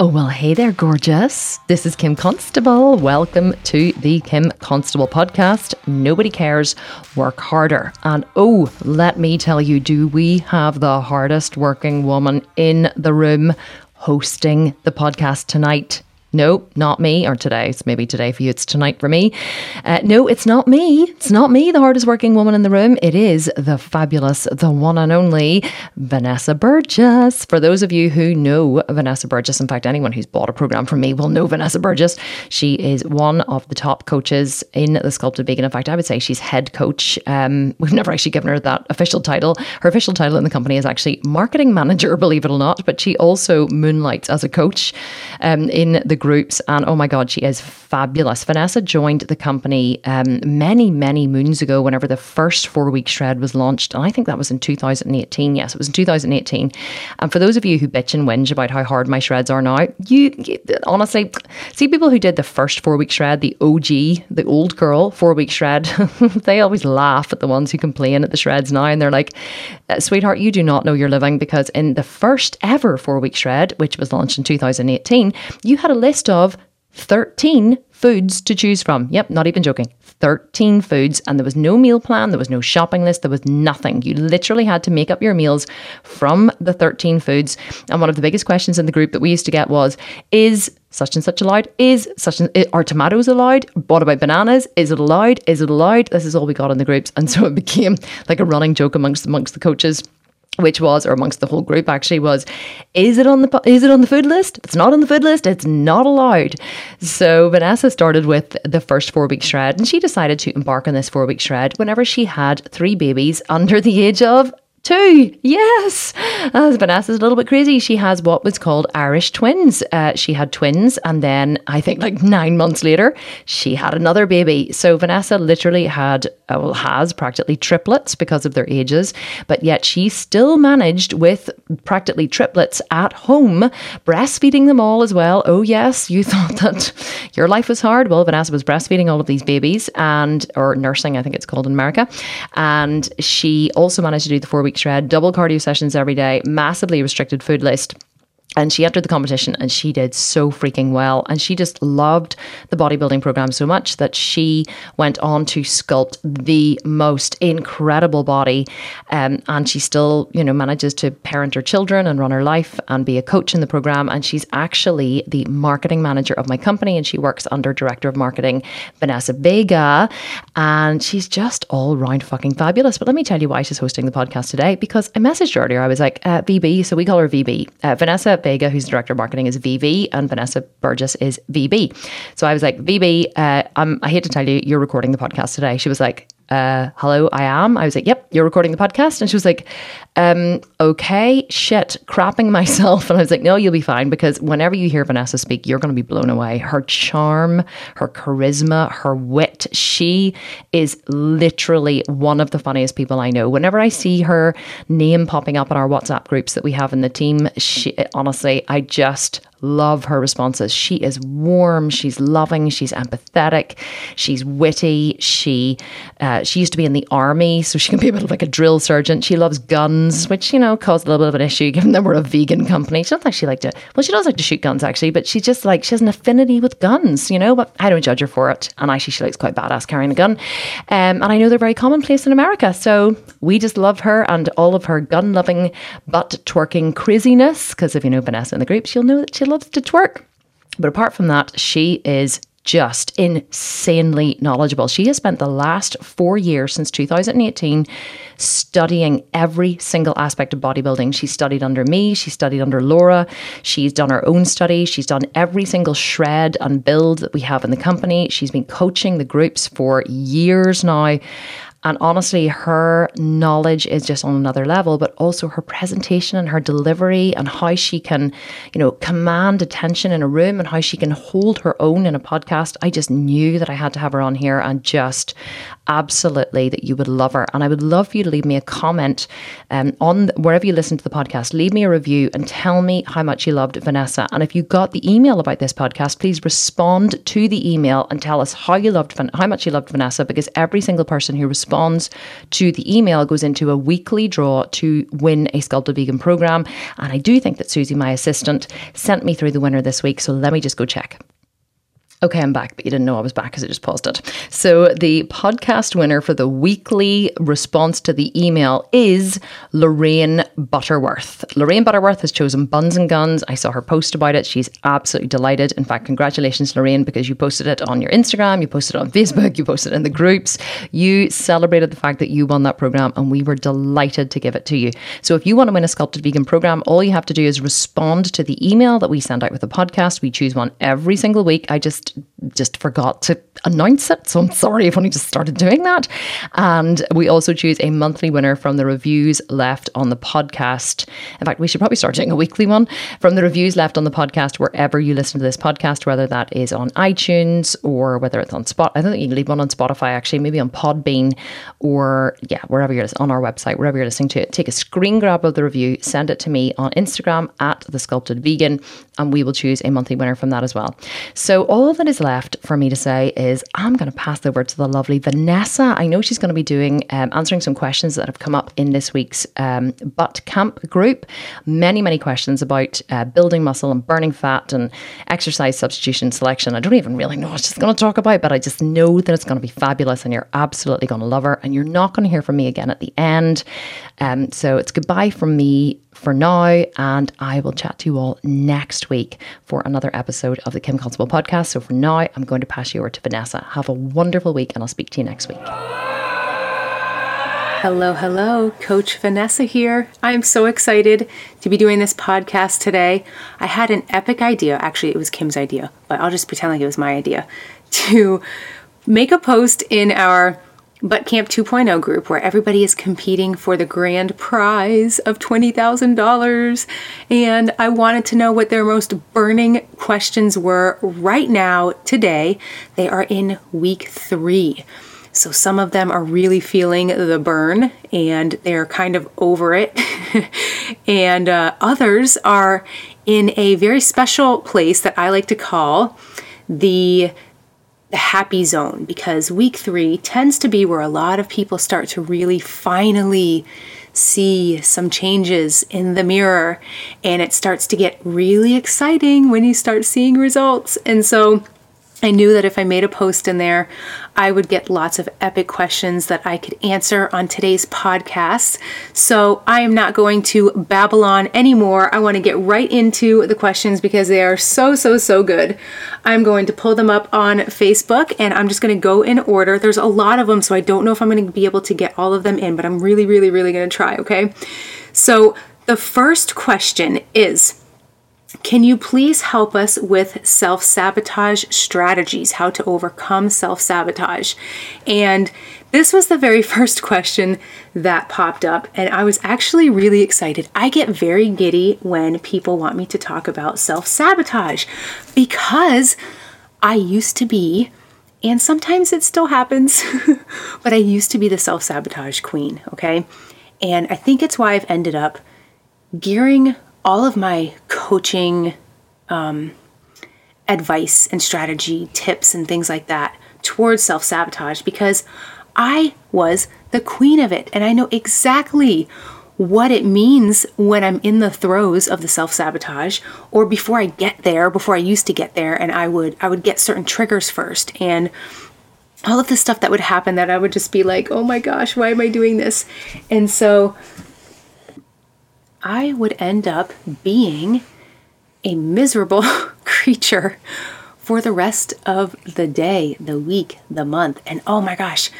Oh, well, hey there, gorgeous. This is Kim Constable. Welcome to the Kim Constable podcast. Nobody cares, work harder. And oh, let me tell you, do we have the hardest working woman in the room hosting the podcast tonight? No, not me, or today. It's maybe today for you, it's tonight for me. Uh, no, it's not me. It's not me, the hardest working woman in the room. It is the fabulous, the one and only Vanessa Burgess. For those of you who know Vanessa Burgess, in fact, anyone who's bought a program from me will know Vanessa Burgess. She is one of the top coaches in the Sculpted Vegan. In fact, I would say she's head coach. Um, we've never actually given her that official title. Her official title in the company is actually marketing manager, believe it or not, but she also moonlights as a coach um, in the groups. And oh my God, she is fabulous. Vanessa joined the company um, many, many moons ago whenever the first four week shred was launched. And I think that was in 2018. Yes, it was in 2018. And for those of you who bitch and whinge about how hard my shreds are now, you, you honestly see people who did the first four week shred, the OG, the old girl four week shred, they always laugh at the ones who complain at the shreds now. And they're like, uh, sweetheart, you do not know you're living because in the first ever four week shred, which was launched in 2018, you had a list of 13 foods to choose from. Yep, not even joking. 13 foods, and there was no meal plan, there was no shopping list, there was nothing. You literally had to make up your meals from the 13 foods. And one of the biggest questions in the group that we used to get was Is such and such allowed? Is such and are tomatoes allowed? What about bananas? Is it allowed? Is it allowed? This is all we got in the groups. And so it became like a running joke amongst amongst the coaches which was or amongst the whole group actually was is it on the is it on the food list? It's not on the food list. It's not allowed. So vanessa started with the first four week shred and she decided to embark on this four week shred whenever she had three babies under the age of Two, yes. As Vanessa's a little bit crazy. She has what was called Irish twins. Uh, she had twins, and then I think like nine months later, she had another baby. So Vanessa literally had, uh, well, has practically triplets because of their ages, but yet she still managed with practically triplets at home, breastfeeding them all as well. Oh, yes, you thought that your life was hard. Well, Vanessa was breastfeeding all of these babies and, or nursing, I think it's called in America. And she also managed to do the four week shred, double cardio sessions every day, massively restricted food list. And she entered the competition and she did so freaking well. And she just loved the bodybuilding program so much that she went on to sculpt the most incredible body. Um, and she still, you know, manages to parent her children and run her life and be a coach in the program. And she's actually the marketing manager of my company and she works under director of marketing, Vanessa Vega. And she's just all round fucking fabulous. But let me tell you why she's hosting the podcast today because I messaged her earlier. I was like, uh, VB. So we call her VB. Uh, Vanessa Vega, who's director of marketing, is VV, and Vanessa Burgess is VB. So I was like, VB, uh, I hate to tell you, you're recording the podcast today. She was like, uh, hello, I am. I was like, yep, you're recording the podcast. And she was like, um, okay, shit, crapping myself. And I was like, no, you'll be fine because whenever you hear Vanessa speak, you're going to be blown away. Her charm, her charisma, her wit, she is literally one of the funniest people I know. Whenever I see her name popping up in our WhatsApp groups that we have in the team, she, honestly, I just love her responses. She is warm, she's loving, she's empathetic, she's witty. She uh, she used to be in the army, so she can be a bit of like a drill sergeant. She loves guns, which you know caused a little bit of an issue given that we're a vegan company. She doesn't actually like to. Well, she does like to shoot guns actually, but she's just like she has an affinity with guns, you know. But I don't judge her for it, and actually she likes quite badass carrying a gun. Um, and I know they're very commonplace in America, so we just love her and all of her gun loving, butt twerking craziness. Because if you know Vanessa in the group, she'll know that she loves to twerk. But apart from that, she is just insanely knowledgeable. She has spent the last four years since 2018 studying every single aspect of bodybuilding. She studied under me, she studied under Laura, she's done her own study, she's done every single shred and build that we have in the company. She's been coaching the groups for years now. And honestly, her knowledge is just on another level, but also her presentation and her delivery and how she can, you know, command attention in a room and how she can hold her own in a podcast. I just knew that I had to have her on here and just absolutely that you would love her. And I would love for you to leave me a comment um, on wherever you listen to the podcast. Leave me a review and tell me how much you loved Vanessa. And if you got the email about this podcast, please respond to the email and tell us how you loved how much you loved Vanessa because every single person who responds to the email goes into a weekly draw to win a Sculpted Vegan program. And I do think that Susie, my assistant, sent me through the winner this week. So let me just go check. Okay, I'm back, but you didn't know I was back because I just paused it. So, the podcast winner for the weekly response to the email is Lorraine Butterworth. Lorraine Butterworth has chosen Buns and Guns. I saw her post about it. She's absolutely delighted. In fact, congratulations, Lorraine, because you posted it on your Instagram, you posted it on Facebook, you posted it in the groups. You celebrated the fact that you won that program, and we were delighted to give it to you. So, if you want to win a sculpted vegan program, all you have to do is respond to the email that we send out with the podcast. We choose one every single week. I just just forgot to announce it. So I'm sorry I've only just started doing that. And we also choose a monthly winner from the reviews left on the podcast. In fact, we should probably start doing a weekly one from the reviews left on the podcast wherever you listen to this podcast, whether that is on iTunes or whether it's on Spot. I don't think you can leave one on Spotify actually, maybe on Podbean or yeah, wherever you're on our website, wherever you're listening to it. Take a screen grab of the review, send it to me on Instagram at the sculpted vegan, and we will choose a monthly winner from that as well. So all that is left for me to say is I'm going to pass over to the lovely Vanessa. I know she's going to be doing um, answering some questions that have come up in this week's um, butt camp group. Many, many questions about uh, building muscle and burning fat and exercise substitution selection. I don't even really know what she's going to talk about, but I just know that it's going to be fabulous and you're absolutely going to love her. And you're not going to hear from me again at the end. Um, so it's goodbye from me for now, and I will chat to you all next week for another episode of the Kim Constable podcast. So for now, I'm going to pass you over to Vanessa. Have a wonderful week, and I'll speak to you next week. Hello, hello, Coach Vanessa here. I'm so excited to be doing this podcast today. I had an epic idea, actually, it was Kim's idea, but I'll just pretend like it was my idea to make a post in our Butt Camp 2.0 group where everybody is competing for the grand prize of $20,000. And I wanted to know what their most burning questions were right now, today. They are in week three. So some of them are really feeling the burn and they're kind of over it. and uh, others are in a very special place that I like to call the the happy zone because week three tends to be where a lot of people start to really finally see some changes in the mirror and it starts to get really exciting when you start seeing results. And so I knew that if I made a post in there, I would get lots of epic questions that I could answer on today's podcast. So I am not going to babble on anymore. I want to get right into the questions because they are so, so, so good. I'm going to pull them up on Facebook and I'm just going to go in order. There's a lot of them, so I don't know if I'm going to be able to get all of them in, but I'm really, really, really going to try, okay? So the first question is, can you please help us with self sabotage strategies, how to overcome self sabotage? And this was the very first question that popped up, and I was actually really excited. I get very giddy when people want me to talk about self sabotage because I used to be, and sometimes it still happens, but I used to be the self sabotage queen, okay? And I think it's why I've ended up gearing all of my coaching um, advice and strategy tips and things like that towards self sabotage because I was the queen of it and I know exactly what it means when I'm in the throes of the self sabotage or before I get there, before I used to get there and I would I would get certain triggers first and all of the stuff that would happen that I would just be like, "Oh my gosh, why am I doing this?" And so I would end up being a miserable creature for the rest of the day, the week, the month. And oh my gosh,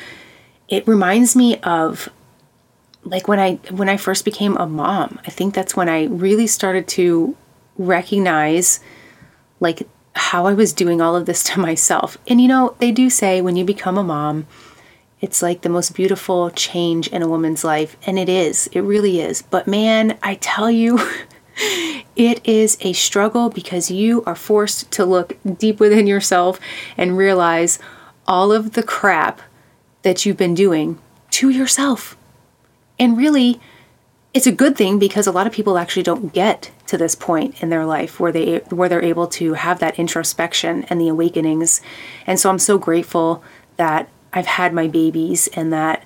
it reminds me of like when I when I first became a mom. I think that's when I really started to recognize like how I was doing all of this to myself. And you know, they do say when you become a mom, it's like the most beautiful change in a woman's life. And it is, it really is. But man, I tell you, it is a struggle because you are forced to look deep within yourself and realize all of the crap that you've been doing to yourself. And really, it's a good thing because a lot of people actually don't get to this point in their life where they where they're able to have that introspection and the awakenings. And so I'm so grateful that I've had my babies and that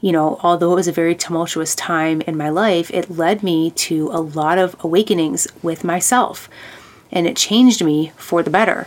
you know, although it was a very tumultuous time in my life, it led me to a lot of awakenings with myself and it changed me for the better.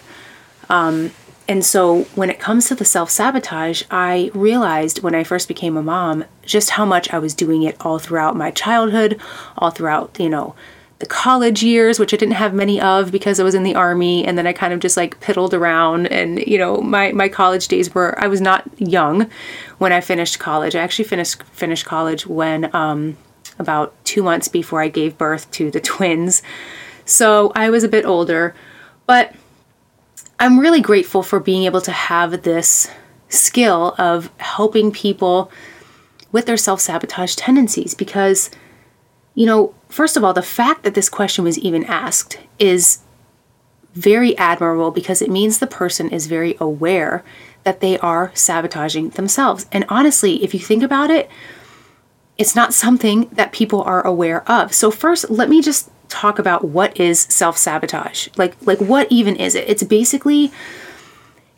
Um, and so when it comes to the self sabotage, I realized when I first became a mom just how much I was doing it all throughout my childhood, all throughout, you know, the college years, which I didn't have many of because I was in the army, and then I kind of just like piddled around. And you know, my my college days were I was not young when I finished college. I actually finished finished college when um, about two months before I gave birth to the twins, so I was a bit older, but I'm really grateful for being able to have this skill of helping people with their self sabotage tendencies because you know, first of all, the fact that this question was even asked is very admirable because it means the person is very aware that they are sabotaging themselves. And honestly, if you think about it, it's not something that people are aware of. So first, let me just talk about what is self-sabotage. Like like what even is it? It's basically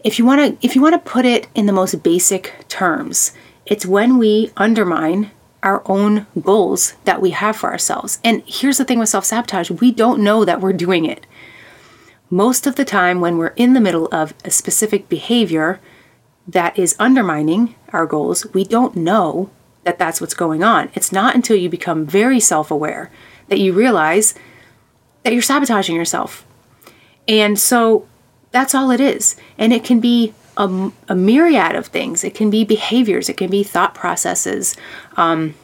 if you want to if you want to put it in the most basic terms, it's when we undermine our own goals that we have for ourselves. And here's the thing with self sabotage we don't know that we're doing it. Most of the time, when we're in the middle of a specific behavior that is undermining our goals, we don't know that that's what's going on. It's not until you become very self aware that you realize that you're sabotaging yourself. And so that's all it is. And it can be a, a myriad of things. It can be behaviors, it can be thought processes, um,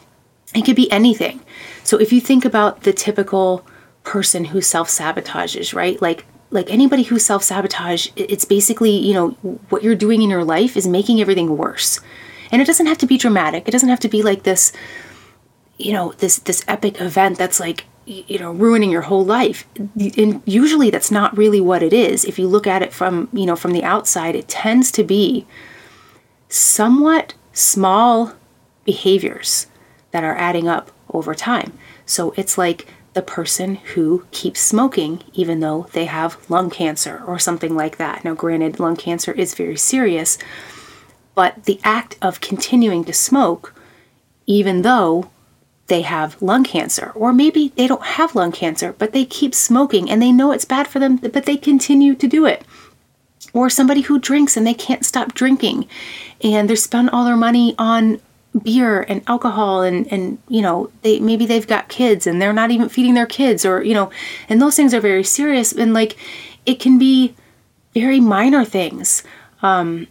it could be anything. So if you think about the typical person who self sabotages, right? Like like anybody who self sabotage, it's basically you know what you're doing in your life is making everything worse, and it doesn't have to be dramatic. It doesn't have to be like this, you know, this this epic event that's like you know ruining your whole life. And usually that's not really what it is. If you look at it from you know from the outside it tends to be somewhat small behaviors that are adding up over time. So it's like the person who keeps smoking even though they have lung cancer or something like that. Now granted lung cancer is very serious but the act of continuing to smoke even though they have lung cancer, or maybe they don't have lung cancer, but they keep smoking and they know it's bad for them, but they continue to do it. Or somebody who drinks and they can't stop drinking and they spend all their money on beer and alcohol and and you know they maybe they've got kids and they're not even feeding their kids or you know and those things are very serious and like it can be very minor things um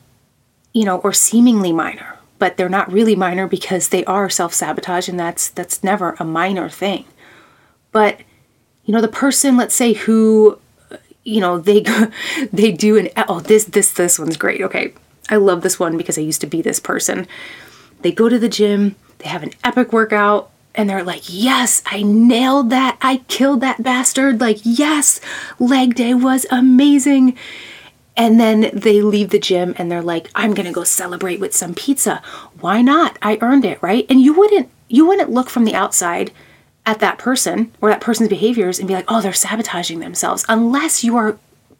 you know or seemingly minor but they're not really minor because they are self-sabotage and that's that's never a minor thing but you know the person let's say who uh, you know they they do an oh this this this one's great okay i love this one because i used to be this person they go to the gym they have an epic workout and they're like, yes, I nailed that. I killed that bastard. Like, yes, leg day was amazing. And then they leave the gym and they're like, I'm going to go celebrate with some pizza. Why not? I earned it, right? And you wouldn't you wouldn't look from the outside at that person or that person's behaviors and be like, "Oh, they're sabotaging themselves." Unless you are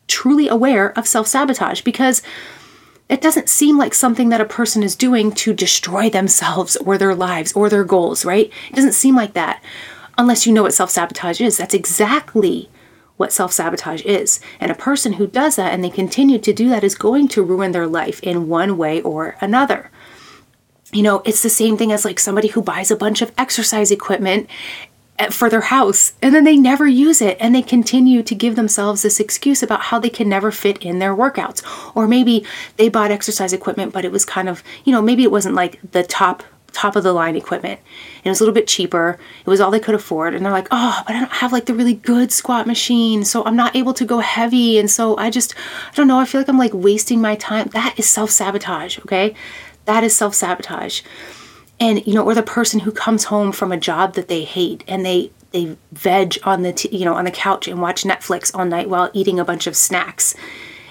truly aware of self-sabotage because it doesn't seem like something that a person is doing to destroy themselves or their lives or their goals, right? It doesn't seem like that unless you know what self sabotage is. That's exactly what self sabotage is. And a person who does that and they continue to do that is going to ruin their life in one way or another. You know, it's the same thing as like somebody who buys a bunch of exercise equipment for their house and then they never use it and they continue to give themselves this excuse about how they can never fit in their workouts. Or maybe they bought exercise equipment, but it was kind of, you know, maybe it wasn't like the top top of the line equipment. And it was a little bit cheaper. It was all they could afford. And they're like, oh, but I don't have like the really good squat machine. So I'm not able to go heavy. And so I just, I don't know, I feel like I'm like wasting my time. That is self sabotage, okay? That is self sabotage. And, you know, or the person who comes home from a job that they hate and they, they veg on the, t- you know, on the couch and watch Netflix all night while eating a bunch of snacks.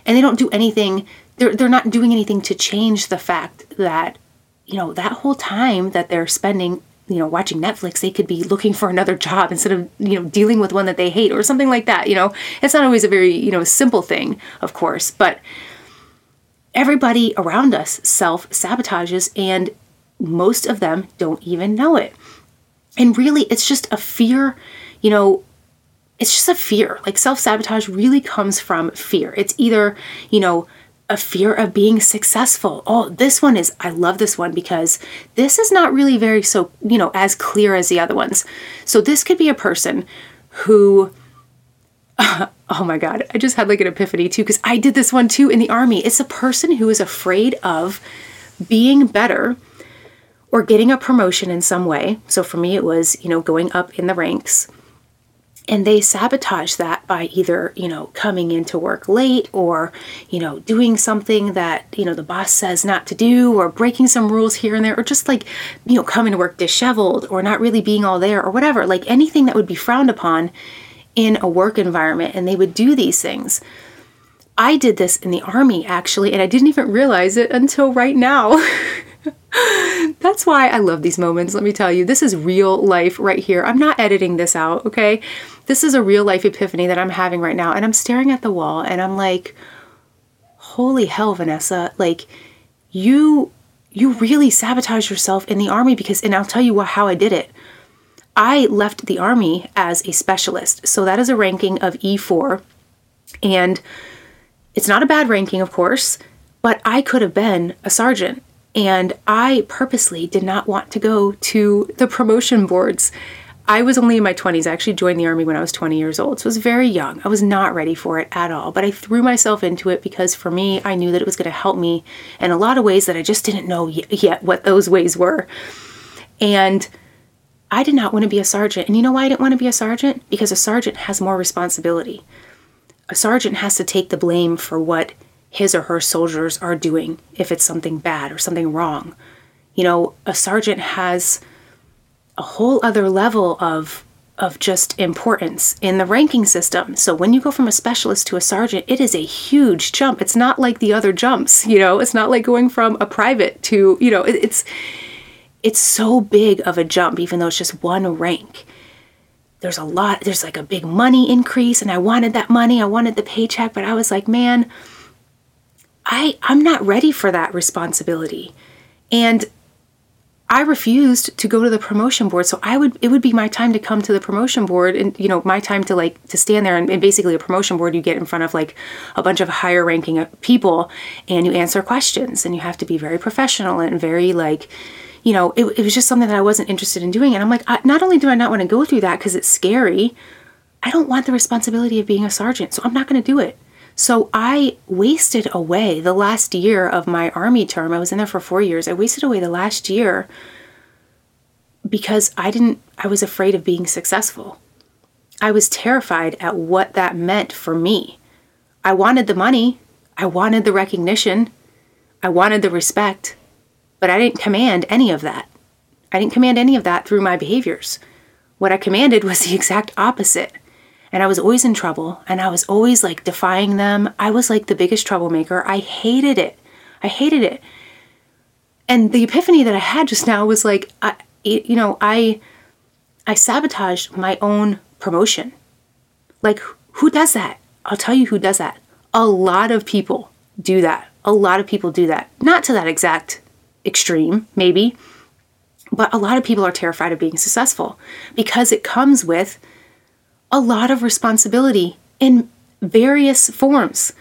And they don't do anything they're, they're not doing anything to change the fact that you know, that whole time that they're spending, you know, watching Netflix, they could be looking for another job instead of, you know, dealing with one that they hate or something like that. You know, it's not always a very, you know, simple thing, of course, but everybody around us self sabotages and most of them don't even know it. And really, it's just a fear, you know, it's just a fear. Like self sabotage really comes from fear. It's either, you know, a fear of being successful. Oh, this one is, I love this one because this is not really very so, you know, as clear as the other ones. So this could be a person who, uh, oh my God, I just had like an epiphany too, because I did this one too in the army. It's a person who is afraid of being better or getting a promotion in some way. So for me, it was, you know, going up in the ranks and they sabotage that by either you know coming into work late or you know doing something that you know the boss says not to do or breaking some rules here and there or just like you know coming to work disheveled or not really being all there or whatever. Like anything that would be frowned upon in a work environment and they would do these things. I did this in the army actually and i didn't even realize it until right now That's why I love these moments. Let me tell you, this is real life right here. I'm not editing this out, okay? This is a real life epiphany that I'm having right now. And I'm staring at the wall and I'm like, holy hell, Vanessa, like you you really sabotage yourself in the army because and I'll tell you what, how I did it. I left the army as a specialist. So that is a ranking of E4 and it's not a bad ranking, of course, but I could have been a sergeant and I purposely did not want to go to the promotion boards. I was only in my 20s. I actually joined the Army when I was 20 years old, so I was very young. I was not ready for it at all, but I threw myself into it because for me, I knew that it was going to help me in a lot of ways that I just didn't know yet what those ways were. And I did not want to be a sergeant. And you know why I didn't want to be a sergeant? Because a sergeant has more responsibility. A sergeant has to take the blame for what his or her soldiers are doing if it's something bad or something wrong. You know, a sergeant has a whole other level of of just importance in the ranking system. So when you go from a specialist to a sergeant, it is a huge jump. It's not like the other jumps, you know. It's not like going from a private to, you know, it, it's it's so big of a jump even though it's just one rank. There's a lot, there's like a big money increase and I wanted that money. I wanted the paycheck, but I was like, man, I I'm not ready for that responsibility. And I refused to go to the promotion board. So I would it would be my time to come to the promotion board and you know, my time to like to stand there and, and basically a promotion board you get in front of like a bunch of higher ranking uh, people and you answer questions and you have to be very professional and very like you know, it, it was just something that I wasn't interested in doing. And I'm like, I, not only do I not want to go through that because it's scary, I don't want the responsibility of being a sergeant. So I'm not going to do it. So I wasted away the last year of my army term. I was in there for four years. I wasted away the last year because I didn't, I was afraid of being successful. I was terrified at what that meant for me. I wanted the money, I wanted the recognition, I wanted the respect, but I didn't command any of that. I didn't command any of that through my behaviors. What I commanded was the exact opposite and I was always in trouble and I was always like defying them. I was like the biggest troublemaker. I hated it. I hated it. And the epiphany that I had just now was like, I, you know, I, I sabotaged my own promotion. Like, who does that? I'll tell you who does that. A lot of people do that. A lot of people do that. Not to that exact extreme, maybe, but a lot of people are terrified of being successful because it comes with a lot of responsibility in various forms.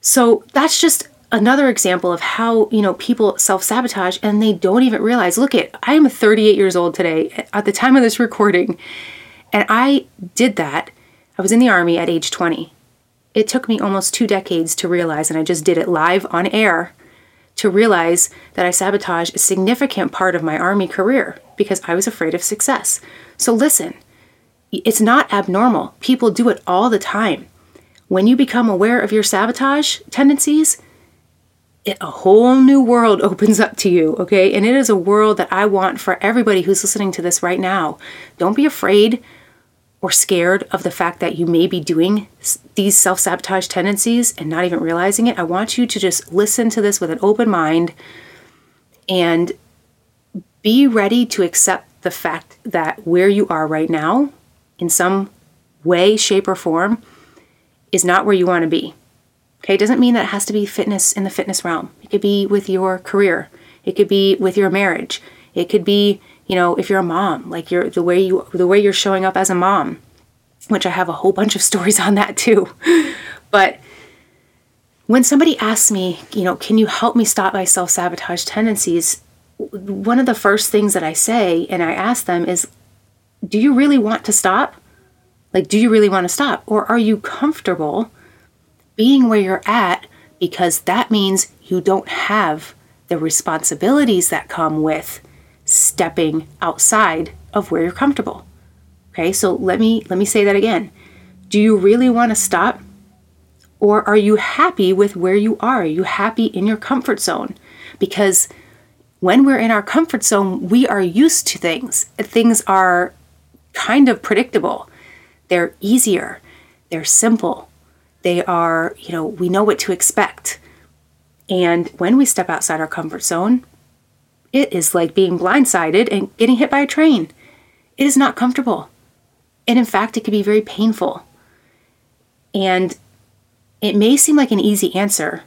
So that's just another example of how, you know, people self-sabotage and they don't even realize, look at I am 38 years old today at the time of this recording and I did that. I was in the army at age 20. It took me almost 2 decades to realize and I just did it live on air to realize that I sabotaged a significant part of my army career because I was afraid of success. So listen, it's not abnormal. People do it all the time. When you become aware of your sabotage tendencies, it, a whole new world opens up to you, okay? And it is a world that I want for everybody who's listening to this right now. Don't be afraid or scared of the fact that you may be doing these self sabotage tendencies and not even realizing it. I want you to just listen to this with an open mind and be ready to accept the fact that where you are right now in some way, shape, or form is not where you want to be. Okay, it doesn't mean that it has to be fitness in the fitness realm. It could be with your career, It could be with your marriage. It could be, you know, if you're a mom, like you're the way you the way you're showing up as a mom, which I have a whole bunch of stories on that too. but when somebody asks me, you know, can you help me stop my self-sabotage tendencies? One of the first things that I say and I ask them is, do you really want to stop? Like, do you really want to stop? Or are you comfortable being where you're at because that means you don't have the responsibilities that come with stepping outside of where you're comfortable. Okay? So let me let me say that again. Do you really want to stop? Or are you happy with where you are? Are you happy in your comfort zone? Because when we're in our comfort zone, we are used to things. Things are kind of predictable. They're easier. They're simple. They are, you know, we know what to expect. And when we step outside our comfort zone, it is like being blindsided and getting hit by a train. It is not comfortable. And in fact, it can be very painful. And it may seem like an easy answer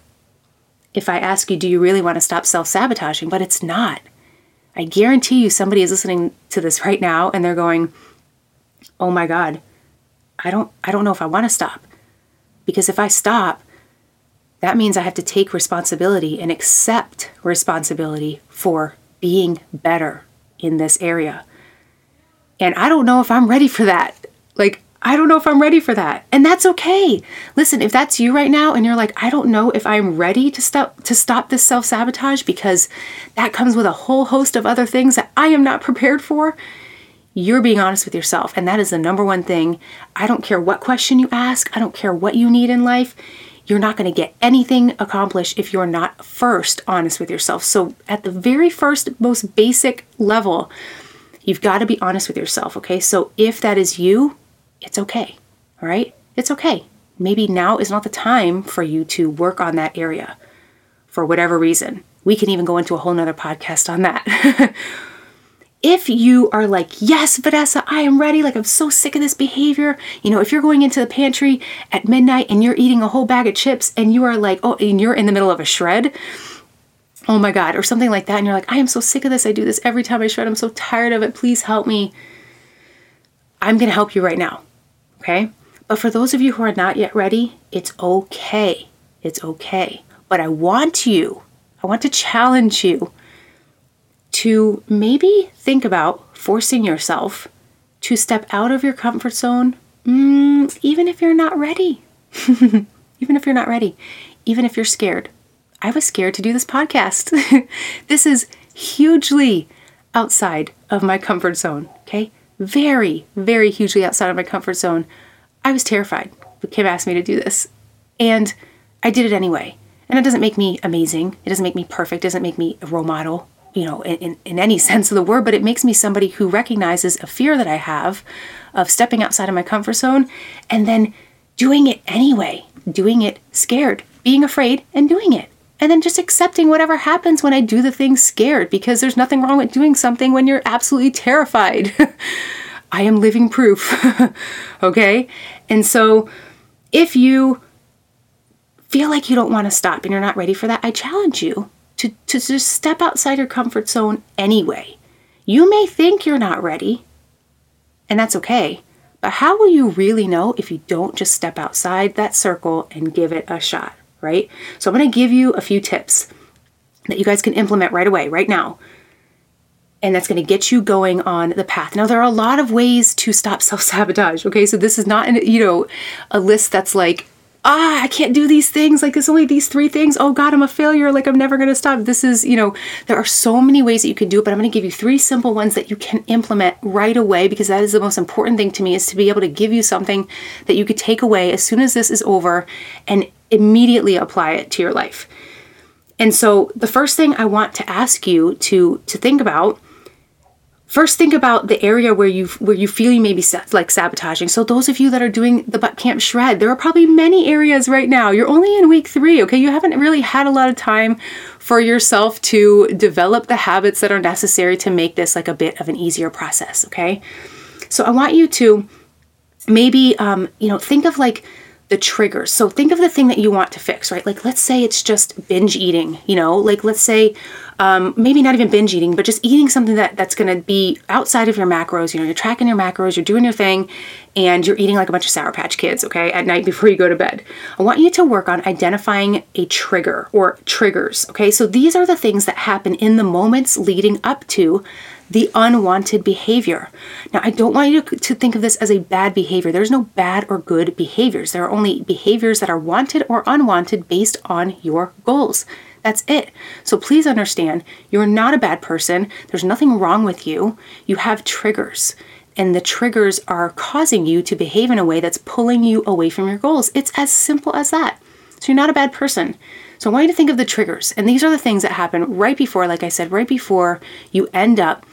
if I ask you, do you really want to stop self sabotaging? But it's not. I guarantee you, somebody is listening to this right now and they're going, oh my God, I don't, I don't know if I want to stop. Because if I stop, that means I have to take responsibility and accept responsibility for being better in this area. And I don't know if I'm ready for that. Like, I don't know if I'm ready for that. And that's okay. Listen, if that's you right now and you're like, I don't know if I'm ready to stop to stop this self-sabotage because that comes with a whole host of other things that I am not prepared for, you're being honest with yourself. And that is the number one thing. I don't care what question you ask, I don't care what you need in life. You're not going to get anything accomplished if you're not first honest with yourself. So, at the very first, most basic level, you've got to be honest with yourself. Okay. So, if that is you, it's okay. All right. It's okay. Maybe now is not the time for you to work on that area for whatever reason. We can even go into a whole nother podcast on that. if you are like, yes, Vanessa, I am ready, like I'm so sick of this behavior, you know, if you're going into the pantry at midnight and you're eating a whole bag of chips and you are like, oh, and you're in the middle of a shred, oh my God, or something like that, and you're like, I am so sick of this, I do this every time I shred, I'm so tired of it, please help me. I'm gonna help you right now, okay? But for those of you who are not yet ready, it's okay. It's okay. But I want you, I want to challenge you to maybe think about forcing yourself to step out of your comfort zone, mm, even if you're not ready. even if you're not ready, even if you're scared. I was scared to do this podcast. this is hugely outside of my comfort zone, okay? Very, very hugely outside of my comfort zone. I was terrified when Kim asked me to do this. And I did it anyway. And it doesn't make me amazing. It doesn't make me perfect. It doesn't make me a role model you know, in, in any sense of the word, but it makes me somebody who recognizes a fear that I have of stepping outside of my comfort zone and then doing it anyway, doing it scared, being afraid and doing it. And then just accepting whatever happens when I do the thing scared because there's nothing wrong with doing something when you're absolutely terrified. I am living proof. okay? And so if you feel like you don't want to stop and you're not ready for that, I challenge you to, to just step outside your comfort zone anyway. You may think you're not ready, and that's okay. But how will you really know if you don't just step outside that circle and give it a shot, right? So I'm to give you a few tips that you guys can implement right away, right now. And that's going to get you going on the path. Now, there are a lot of ways to stop self sabotage. Okay, so this is not, an, you know, a list that's like ah, I can't do these things. Like, it's only these three things. Oh God, I'm a failure. Like, I'm never going to stop. This is, you know, there are so many ways that you can do it, but I'm going to give you three simple ones that you can implement right away because that is the most important thing to me is to be able to give you something that you could take away as soon as this is over and immediately apply it to your life. And so the first thing I want to ask you to to think about First, think about the area where you where you feel you may be like sabotaging. So those of you that are doing the butt camp shred, there are probably many areas right now. You're only in week three, okay? You haven't really had a lot of time for yourself to develop the habits that are necessary to make this like a bit of an easier process, okay? So I want you to maybe um, you know think of like the triggers. So think of the thing that you want to fix, right? Like let's say it's just binge eating, you know, like let's say um, maybe not even binge eating, but just eating something that that's going to be outside of your macros. You know, you're tracking your macros, you're doing your thing, and you're eating like a bunch of Sour Patch Kids, okay, at night before you go to bed. I want you to work on identifying a trigger or triggers, okay? So these are the things that happen in the moments leading up to the unwanted behavior. Now, I don't want you to, think of this as a bad behavior. There's no bad or good behaviors. There are only behaviors that are wanted or unwanted based on your goals. That's it. So please understand, you're not a bad person. There's nothing wrong with you. You have triggers, and the triggers are causing you to behave in a way that's pulling you away from your goals. It's as simple as that. So you're not a bad person. So I want you to think of the triggers. And these are the things that happen right before, like I said, right before you end up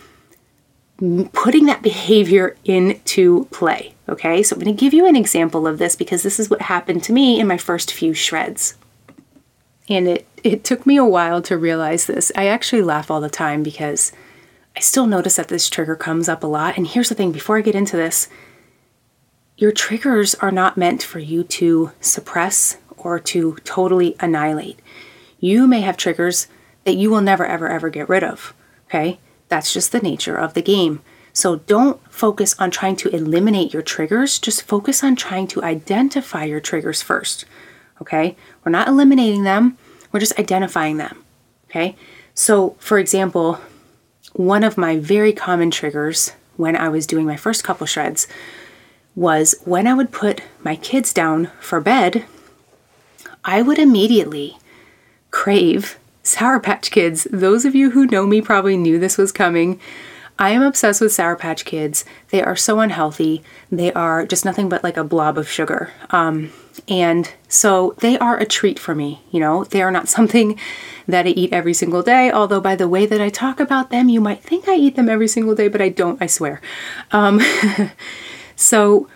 putting that behavior into play. Okay, so I'm going to give you an example of this because this is what happened to me in my first few shreds. And it, it took me a while to realize this. I actually laugh all the time because I still notice that this trigger comes up a lot. And here's the thing before I get into this, your triggers are not meant for you to suppress or to totally annihilate. You may have triggers that you will never, ever, ever get rid of. Okay? That's just the nature of the game. So don't focus on trying to eliminate your triggers, just focus on trying to identify your triggers first. Okay? We're not eliminating them, we're just identifying them. Okay? So, for example, one of my very common triggers when I was doing my first couple shreds was when I would put my kids down for bed, I would immediately crave Sour Patch Kids. Those of you who know me probably knew this was coming. I am obsessed with Sour Patch Kids. They are so unhealthy. They are just nothing but like a blob of sugar. Um, and so they are a treat for me. You know, they are not something that I eat every single day. Although, by the way that I talk about them, you might think I eat them every single day, but I don't, I swear. Um, so,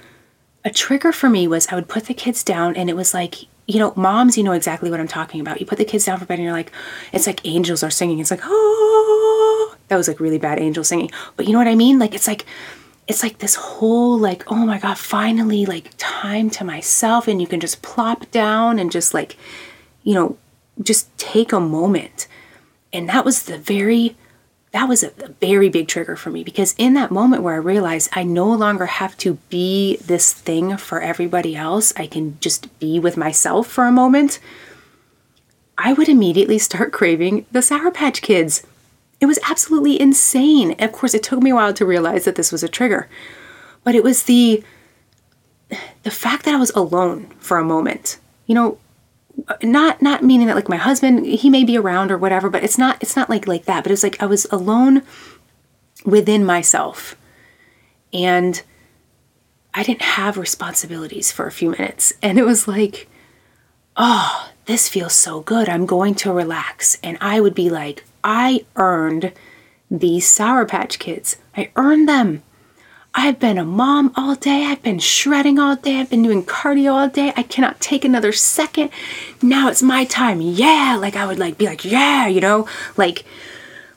a trigger for me was I would put the kids down, and it was like, you know, moms, you know exactly what I'm talking about. You put the kids down for bed and you're like, it's like angels are singing. It's like, oh, that was like really bad angel singing. But you know what I mean? Like, it's like, it's like this whole, like, oh my God, finally, like time to myself. And you can just plop down and just like, you know, just take a moment. And that was the very that was a, a, very big trigger for me because in that moment where I realized I no longer have to be this thing for everybody else, I can just be with myself for a moment, I would immediately start craving the Sour Patch Kids. It was absolutely insane. Of course, it took me a while to realize that this was a trigger, but it was the the fact that I was alone for a moment. You know, not not meaning that like my husband he may be around or whatever but it's not it's not like like that but it's like i was alone within myself. And i didn't have responsibilities for a few minutes. And it was like oh this feels so good. I'm going to relax. And i would be like i earned these sour patch kids. I earned them I've been a mom all day. I've been shredding all day. I've been doing cardio all day. I cannot take another second. Now it's my time. Yeah. Like I would like be like, yeah, you know, like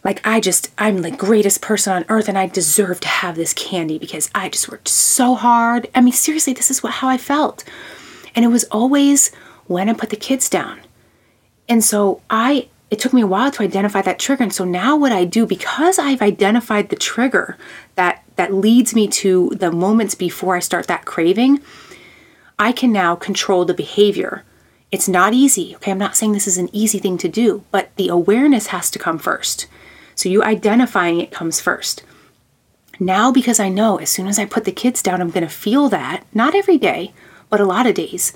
like I just I'm the greatest person on earth and I deserve to have this candy because I just worked so hard. I mean, seriously, this is what how I felt. And it was always when I put the kids down. And so I it took me a while to identify that trigger. And so now what I do, because I've identified the trigger that that leads me to the moments before I start that craving, I can now control the behavior. It's not easy. Okay, I'm not saying this is an easy thing to do, but the awareness has to come first. So you identifying it comes first. Now, because I know as soon as I put the kids down, I'm going to feel that, not every day, but a lot of days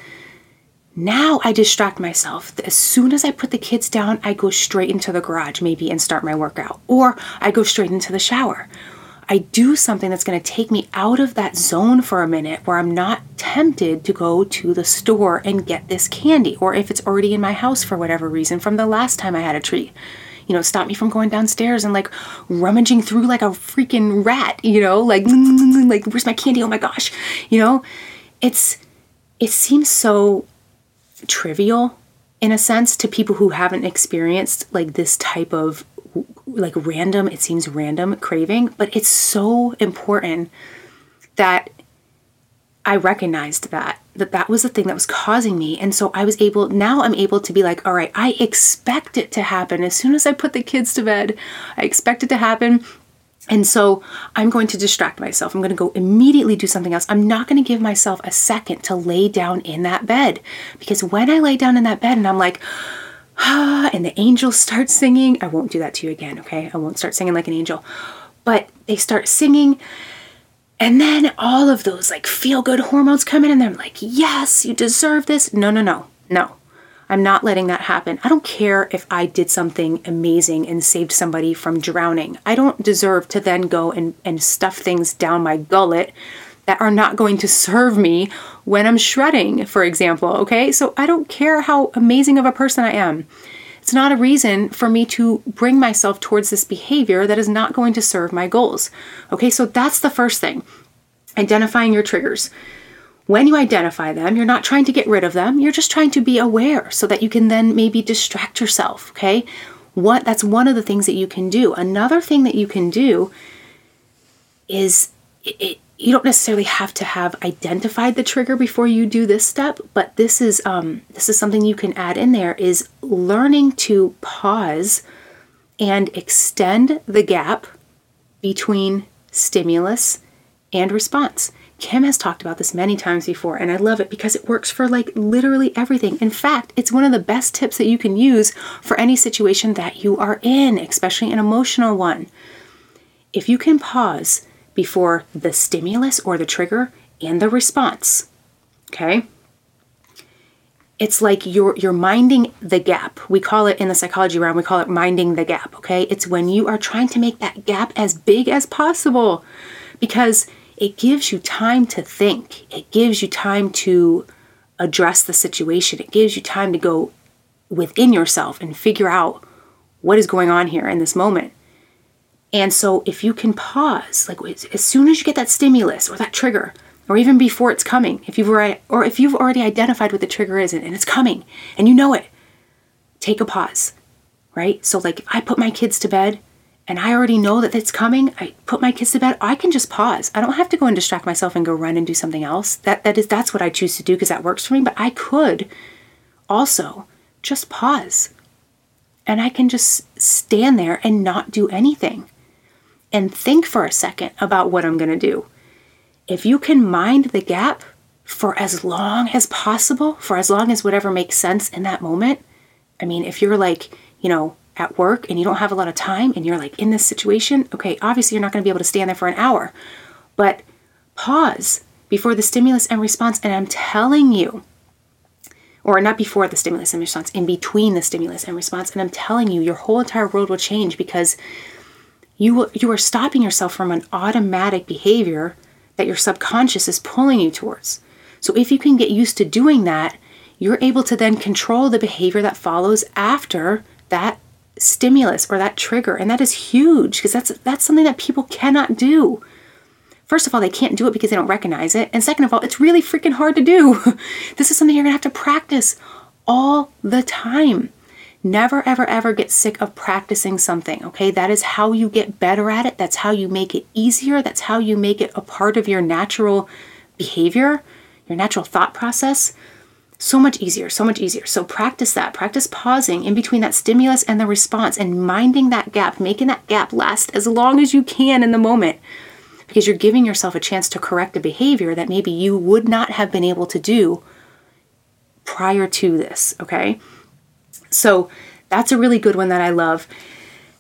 now I distract myself. As soon as I put the kids down, I go straight into the garage, maybe, and start my workout. Or I go straight into the shower. I do something that's going to take me out of that zone for a minute where I'm not tempted to go to the store and get this candy, or if it's already in my house for whatever reason from the last time I had a treat. You know, stop me from going downstairs and like rummaging through like a freaking rat, you know, like, like, where's my candy? Oh my gosh. You know, it's, it seems so trivial in a sense to people who haven't experienced like this type of like random it seems random craving but it's so important that I recognized that that that was the thing that was causing me and so I was able now I'm able to be like all right I expect it to happen as soon as I put the kids to bed I expect it to happen and so I'm going to distract myself. I'm going to go immediately do something else. I'm not going to give myself a second to lay down in that bed because when I lay down in that bed and I'm like, and the angels start singing, I won't do that to you again, okay? I won't start singing like an angel. But they start singing and then all of those like feel good hormones come in, and they're like, yes, you deserve this. No, no, no, no. I'm not letting that happen. I don't care if I did something amazing and saved somebody from drowning. I don't deserve to then go and, and stuff things down my gullet that are not going to serve me when I'm shredding, for example. Okay, so I don't care how amazing of a person I am. It's not a reason for me to bring myself towards this behavior that is not going to serve my goals. Okay, so that's the first thing identifying your triggers. When you identify them, you're not trying to get rid of them, you're just trying to be aware so that you can then maybe distract yourself, okay? What that's one of the things that you can do. Another thing that you can do is it, you don't necessarily have to have identified the trigger before you do this step but this is um, this is something you can add in there is learning to pause and extend the gap between stimulus and response. Kim has talked about this many times before and i love it because it works for like literally everything. In fact it's one of the best tips that you can use for any situation that you are in especially an emotional one. If you can pause before the stimulus or the trigger and the response. Okay? It's like you're you're minding the gap. We call it in the psychology realm, we call it minding the gap, okay? It's when you are trying to make that gap as big as possible because it gives you time to think. It gives you time to address the situation. It gives you time to go within yourself and figure out what is going on here in this moment. And so if you can pause, like as soon as you get that stimulus or that trigger, or even before it's coming, if you've already or if you've already identified what the trigger is and it's coming and you know it, take a pause. Right? So like I put my kids to bed and I already know that it's coming. I put my kids to bed. I can just pause. I don't have to go and distract myself and go run and do something else. That that is that's what I choose to do because that works for me, but I could also just pause. And I can just stand there and not do anything and think for a second about what I'm going to do. If you can mind the gap for as long as possible, for as long as whatever makes sense in that moment, I mean, if you're like, you know, at work and you don't have a lot of time and you're like in this situation, okay, obviously you're not going to be able to stand there for an hour. But pause before the stimulus and response. And I'm telling you, or not before the stimulus and response, in between the stimulus and response. And I'm telling you, your whole entire world will change because you you are stopping yourself from an automatic behavior that your subconscious is pulling you towards. So if you can get used to doing that, you're able to then control the behavior that follows after that stimulus or that trigger and that is huge because that's that's something that people cannot do. First of all, they can't do it because they don't recognize it, and second of all, it's really freaking hard to do. this is something you're going to have to practice all the time. Never, ever, ever get sick of practicing something, okay? That is how you get better at it. That's how you make it easier. That's how you make it a part of your natural behavior, your natural thought process. So much easier, so much easier. So practice that. Practice pausing in between that stimulus and the response and minding that gap, making that gap last as long as you can in the moment because you're giving yourself a chance to correct a behavior that maybe you would not have been able to do prior to this, okay? So that's a really good one that I love.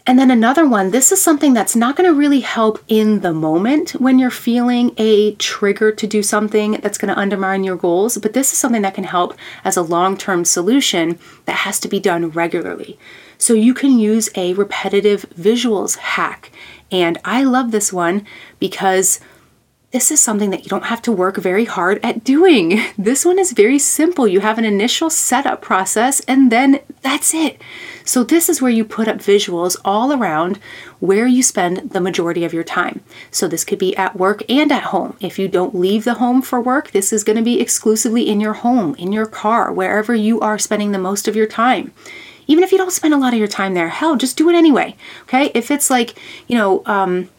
And then another one, this is something that's not going to really help in the moment when you're feeling a trigger to do something that's going to undermine your goals, but this is something that can help as a long term solution that has to be done regularly. So you can use a repetitive visuals hack. And I love this one because this is something that you don't have to work very hard at doing. This one is very simple. You have an initial setup process and then that's it. So, this is where you put up visuals all around where you spend the majority of your time. So, this could be at work and at home. If you don't leave the home for work, this is going to be exclusively in your home, in your car, wherever you are spending the most of your time even if you don't spend a lot of your time there hell just do it anyway okay if it's like you know um,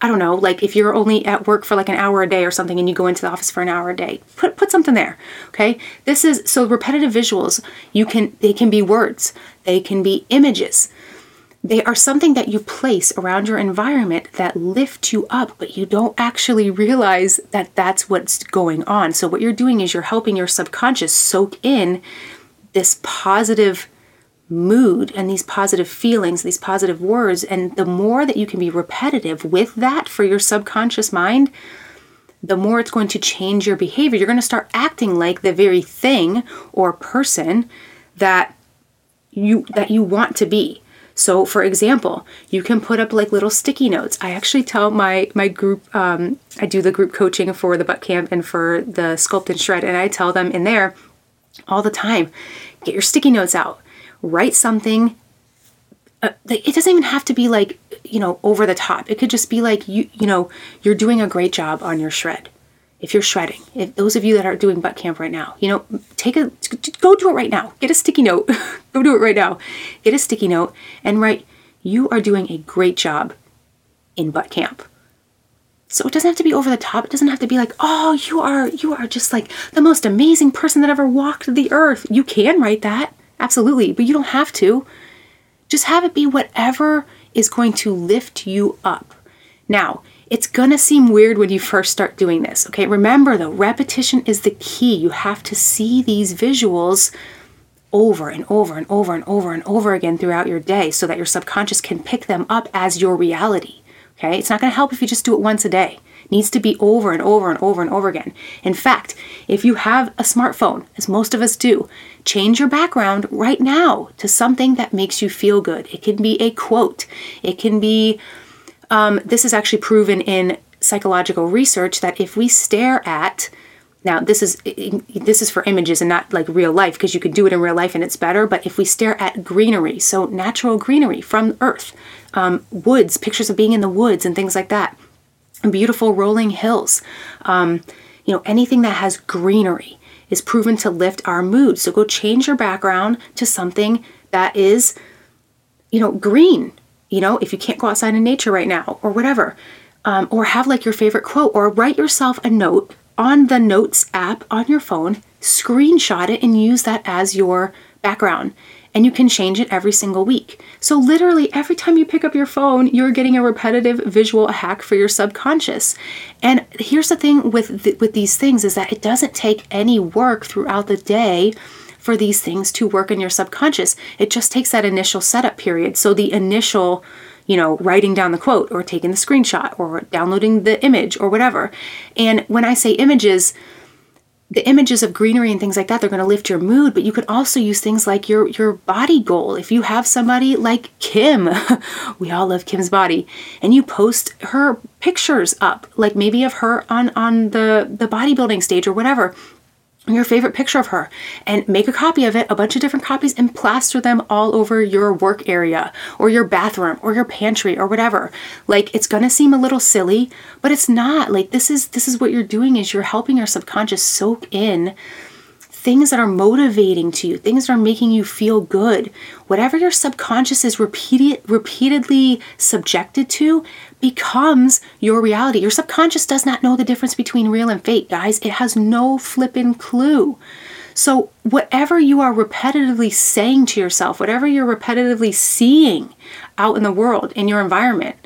I don't know, like if you're only at work for like an hour a day or something and you go into the office for an hour a day, put put something there. Okay? This is so repetitive visuals, you can they can be words, they can be images. They are something that you place around your environment that lift you up, but you don't actually realize that that's what's going on. So what you're doing is you're helping your subconscious soak in this positive mood and these positive feelings, these positive words. And the more that you can be repetitive with that for your subconscious mind, the more it's going to change your behavior. You're going to start acting like the very thing or person that you that you want to be. So, for example, you can put up like little sticky notes. I actually tell my my group, um, I do the group coaching for the butt camp and for the sculpt and shred, and I tell them in there all the time, get your sticky notes out write something. Uh, it doesn't even have to be like you know over the top. It could just be like you you know you're doing a great job on your shred. If you're shredding, if those of you that are doing butt camp right now, you know, take a go do it right now. Get a sticky note. go do it right now. Get a sticky note and write you are doing a great job in butt camp. So it doesn't have to be over the top. It doesn't have to be like, "Oh, you are you are just like the most amazing person that ever walked the earth." You can write that. Absolutely, but you don't have to. Just have it be whatever is going to lift you up. Now, it's going to seem weird when you first start doing this, okay? Remember though, repetition is the key. You have to see these visuals over and over and over and over and over again throughout your day so that your subconscious can pick them up as your reality. Okay? It's not going to help if you just do it once a day needs to be over and over and over and over again. In fact, if you have a smartphone, as most of us do, change your background right now to something that makes you feel good. It can be a quote, it can be, um, this is actually proven in psychological research that if we stare at now this is this is for images and not like real life because you can do it in real life and it's better but if we stare at greenery so natural greenery from earth um, woods pictures of being in the woods and things like that beautiful rolling hills. Um, you know, anything that has greenery is proven to lift our mood. So go change your background to something that is, you know, green. You know, if you can't go outside in nature right now or whatever, um, or have like your favorite quote, or write yourself a note on the Notes app on your phone, screenshot it, and use that as your background and you can change it every single week. So, literally, every time you pick up your phone, you're getting a repetitive visual hack for your subconscious. And here's the thing with, th- with these things is that it doesn't take any work throughout the day for these things to work in your subconscious. It just takes that initial setup period. So, the initial you know, writing down the quote or taking the screenshot or downloading the image or whatever. And when I say images, the images of greenery and things like that they're going to lift your mood but you could also use things like your your body goal. If you have somebody like kim we all love kim's body and you post her pictures up like maybe of her on on the the bodybuilding stage or whatever your favorite picture of her and make a copy of it, a bunch of different copies, and plaster them all over your work area or your bathroom or your pantry or whatever. Like it's gonna seem a little silly, but it's not. Like this is this is what you're doing is you're helping your subconscious soak in things that are motivating to you, things that are making you feel good. Whatever your subconscious is repeated, repeatedly subjected to becomes your reality. Your subconscious does not know the difference between real and fake, guys. It has no flippin' clue. So, whatever you are repetitively saying to yourself, whatever you're repetitively seeing out in the world, in your environment,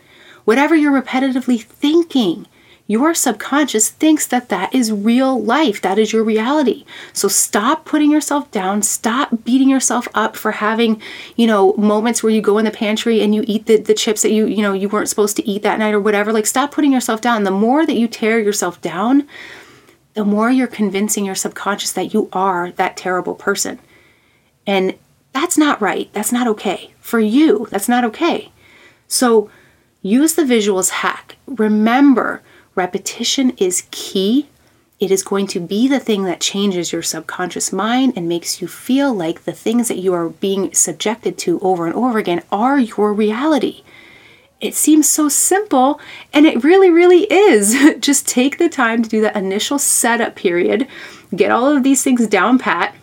whatever you're repetitively thinking, your subconscious thinks that that is real life. That is your reality. So stop putting yourself down. Stop beating yourself up for having, you know, moments where you go in the pantry and you eat the, the chips that you, you know, you weren't supposed to eat that night or whatever. Like stop putting yourself down. The more that you tear yourself down, the more you're convincing your subconscious that you are that terrible person. And that's not right. That's not okay. For you, that's not okay. So use the visuals hack. Remember, Repetition is key. It is going to be the thing that changes your subconscious mind and makes you feel like the things that you are being subjected to over and over again are your reality. It seems so simple, and it really, really is. Just take the time to do that initial setup period, get all of these things down pat,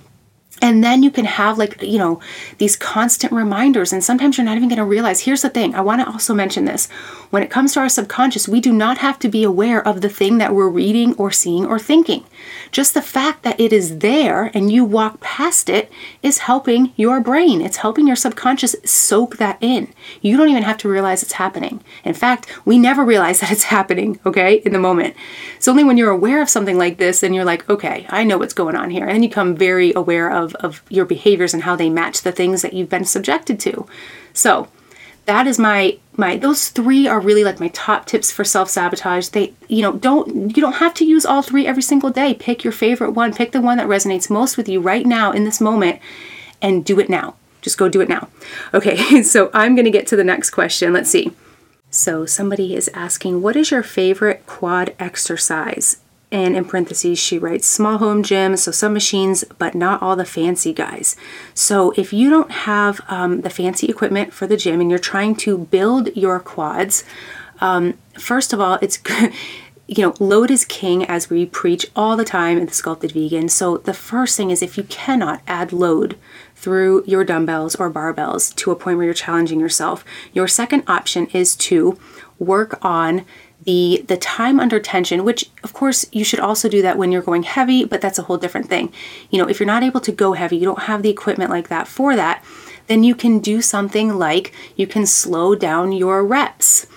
and then you can have like you know these constant reminders. And sometimes you're not even going to realize here's the thing i want to also mention this. When it comes to our subconscious we do not have to be aware of the thing that we're reading or seeing or thinking. Just the fact that it is there and you walk past it is helping your brain. It's helping your subconscious soak that in. You don't even have to realize it's happening. In fact we never realize that it's happening okay in the moment. It's only when you're aware of something like this and you're like okay i know what's going on here. And then you become very aware of of, of your behaviors and how they match the things that you've been subjected to. So that is my my those three are really like my top tips for self-sabotage. They you know, don't you don't have to use all three every single day. Pick your favorite one, pick the one that resonates most with you right now in this moment and do it now. Just go do it now. Okay, so I'm to get to the next question. Let's see. So somebody is asking, what is your favorite quad exercise? And in parentheses, she writes small home gym, so some machines, but not all the fancy guys. So if you don't have um, the fancy equipment for the gym and you're trying to build your quads, um, first of all, it's good. You know, load is king as we preach all the time in the Sculpted Vegan. So, the first thing is if you cannot add load through your dumbbells or barbells to a point where you're challenging yourself, your second option is to work on the the time under tension which of course you should also do that when you're going heavy but that's a whole different thing. You know if you're not able to go heavy you don't have the equipment like that for that then you can do something like you can slow down your reps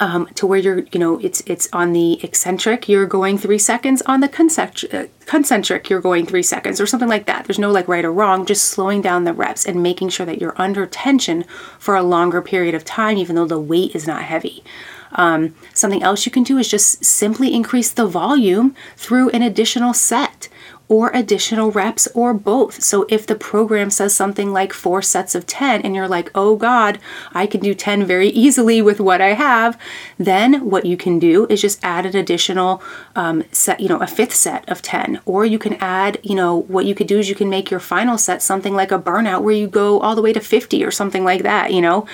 um, to where you're you know it's it's on the eccentric you're going three seconds on the concentric, uh, concentric you're going three seconds or something like that. There's no like right or wrong just slowing down the reps and making sure that you're under tension for a longer period of time even though the weight is not heavy um, something else you can do is just simply increase the volume through an additional set or additional reps or both. So if the program says something like four sets of 10 and you're like, oh God, I can do 10 very easily with what I have, then what you can do is just add an additional um, set, you know, a fifth set of 10. Or you can add, you know, what you could do is you can make your final set something like a burnout where you go all the way to 50 or something like that, you know.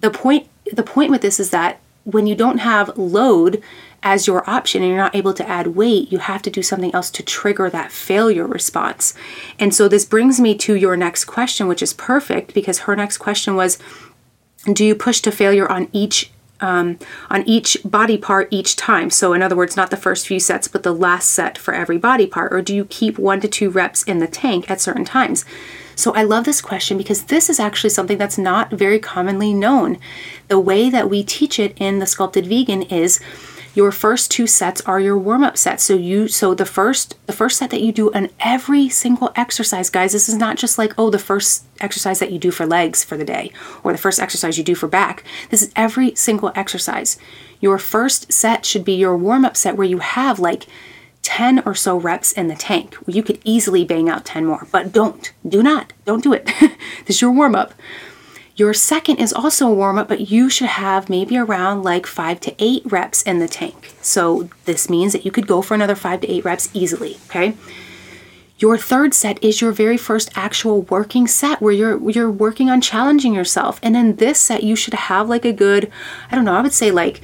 The point the point with this is that when you don't have load as your option and you're not able to add weight, you have to do something else to trigger that failure response. And so this brings me to your next question, which is perfect because her next question was Do you push to failure on each? Um, on each body part each time. So, in other words, not the first few sets, but the last set for every body part? Or do you keep one to two reps in the tank at certain times? So I love this question because this is actually something that's not very commonly known. The way that we teach it in the Sculpted Vegan is your first two sets are your warm-up sets. So you so the first the first set that you do on every single exercise guys this is not just like oh the first exercise that you do for legs for the day or the first exercise you do for back. This is every single exercise. Your first set should be your warm-up set where you have like 10 or so reps in the tank. You could easily bang out 10 more, but don't. Do not. Don't do it. this is your warm up. Your second is also a warm up, but you should have maybe around like five to eight reps in the tank. So this means that you could go for another five to eight reps easily, okay? Your third set is your very first actual working set where you're you're working on challenging yourself. And in this set you should have like a good I don't know, I would say like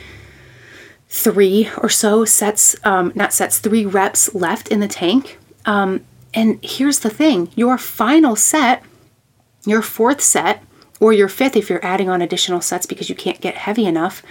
three or so sets, um, not sets, three reps left in the tank. Um, and here's the thing your final set, your fourth set, or your fifth if you're adding on additional sets because you can't get heavy enough,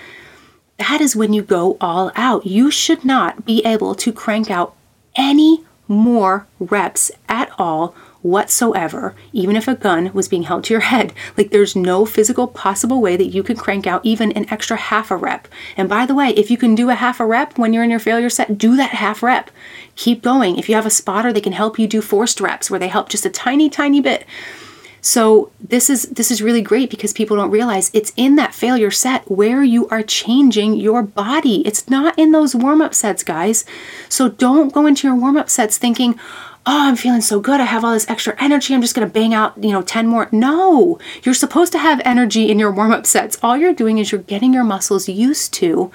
that is when you go all out. You should not be able to crank out any more reps at all whatsoever, even if a gun was being held to your head. Like there's no physical possible way that you can crank out even an extra half a rep. And by the way, if you can do a half a rep when you're in your failure set, do that half rep. Keep going. If you have a spotter, they can help you do forced reps where they help just a tiny, tiny bit. So this is this is really great because people don't realize it's in that failure set where you are changing your body. It's not in those warm-up sets, guys. So don't go into your warm-up sets thinking, oh, I'm feeling so good. I have all this extra energy. I'm just going to bang out, you know, 10 more. No, you're supposed to have energy in your warm up sets. All you're doing is you're getting your muscles used to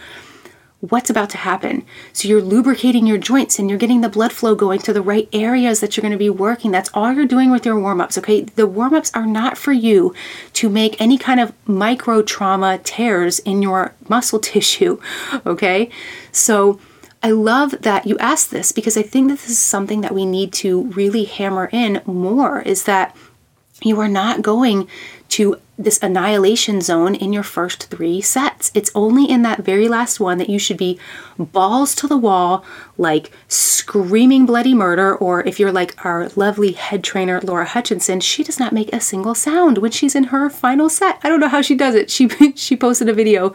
what's about to happen. So you're lubricating your joints and you're getting the blood flow going to the right areas that you're going to be working. That's all you're doing with your warm ups, okay? The warm ups are not for you to make any kind of micro trauma tears in your muscle tissue, okay? So I love that you asked this because I think that this is something that we need to really hammer in more is that you are not going to this annihilation zone in your first three sets. It's only in that very last one that you should be balls to the wall, like screaming bloody murder. Or if you're like our lovely head trainer, Laura Hutchinson, she does not make a single sound when she's in her final set. I don't know how she does it. She she posted a video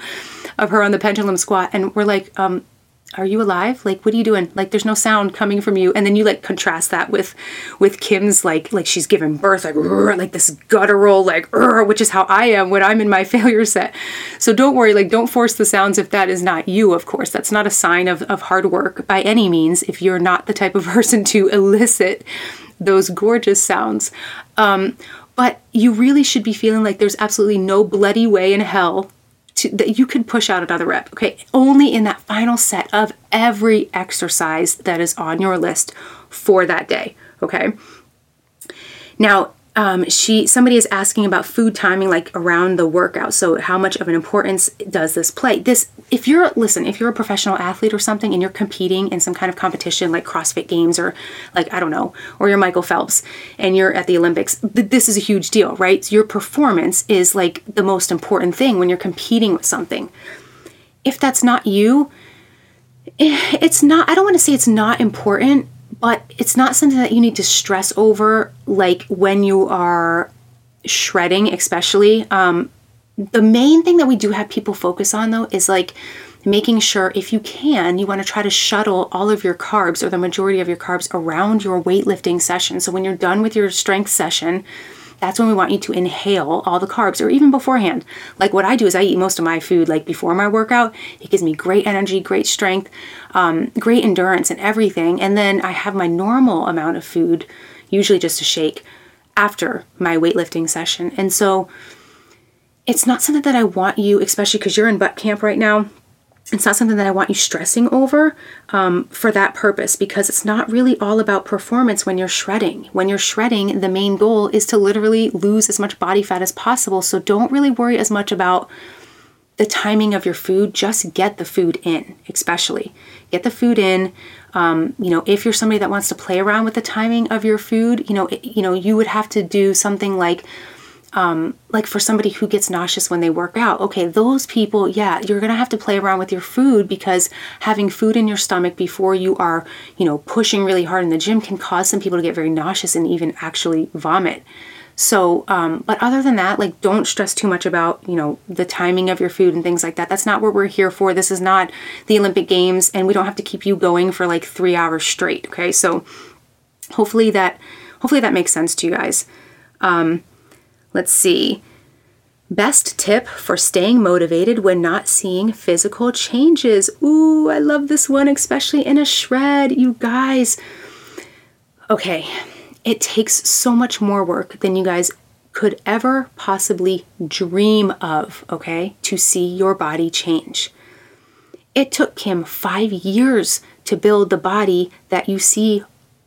of her on the pendulum squat, and we're like, um, are you alive? Like what are you doing? Like there's no sound coming from you. And then you like contrast that with with kim's like like she's giving birth like like this guttural like which is how i am when i'm in my failure set. So don't worry like don't force the sounds if that is not you of course. That's not a sign of, of hard work by any means if you're not the type of person to elicit those gorgeous sounds. Um, but you really should be feeling like there's absolutely no bloody way in hell to, that you can push out another rep. Okay, only in that final set of every exercise that is on your list for that day. Okay. Now, um, she somebody is asking about food timing like around the workout. So how much of an importance does this play? This if you're listen if you're a professional athlete or something and you're competing in some kind of competition like crossfit games or like i don't know or you're michael phelps and you're at the olympics this is a huge deal right? Your performance is like the most important thing when you're competing with something. If that's not you eh, it's not i don't want to say it's not important but it's not something that you need to stress over like when you are shredding especially um, the main thing that we do have people focus on though is like making sure if you can you want to try to shuttle all of your carbs or the majority of your carbs around your weightlifting session. So when you're done with your strength session that's when we want you to inhale all the carbs or even beforehand. Like what I do is I eat most of my food like before my workout. It gives me great energy, great strength, um, great endurance, and everything. And then I have my normal amount of food, usually just a shake, after my weightlifting session. And so it's not something that I want you, especially because you're in butt camp right now it's not something that I want you stressing over um, for that purpose because it's not really all about performance when you're shredding. When you're shredding, the main goal is to literally lose as much body fat as possible. So don't really worry as much about the timing of your food. Just get the food in, especially. Get the food in. Um, you know, if you're somebody that wants to play around with the timing of your food, you know, it, you know, you would have to do something like um, like for somebody who gets nauseous when they work out, okay, those people, yeah, you're gonna have to play around with your food because having food in your stomach before you are, you know, pushing really hard in the gym can cause some people to get very nauseous and even actually vomit. So, um, but other than that, like don't stress too much about, you know, the timing of your food and things like that. That's not what we're here for. This is not the Olympic Games and we don't have to keep you going for like three hours straight. Okay. So hopefully that, hopefully that makes sense to you guys. Um, Let's see. Best tip for staying motivated when not seeing physical changes. Ooh, I love this one, especially in a shred, you guys. Okay, it takes so much more work than you guys could ever possibly dream of, okay, to see your body change. It took Kim five years to build the body that you see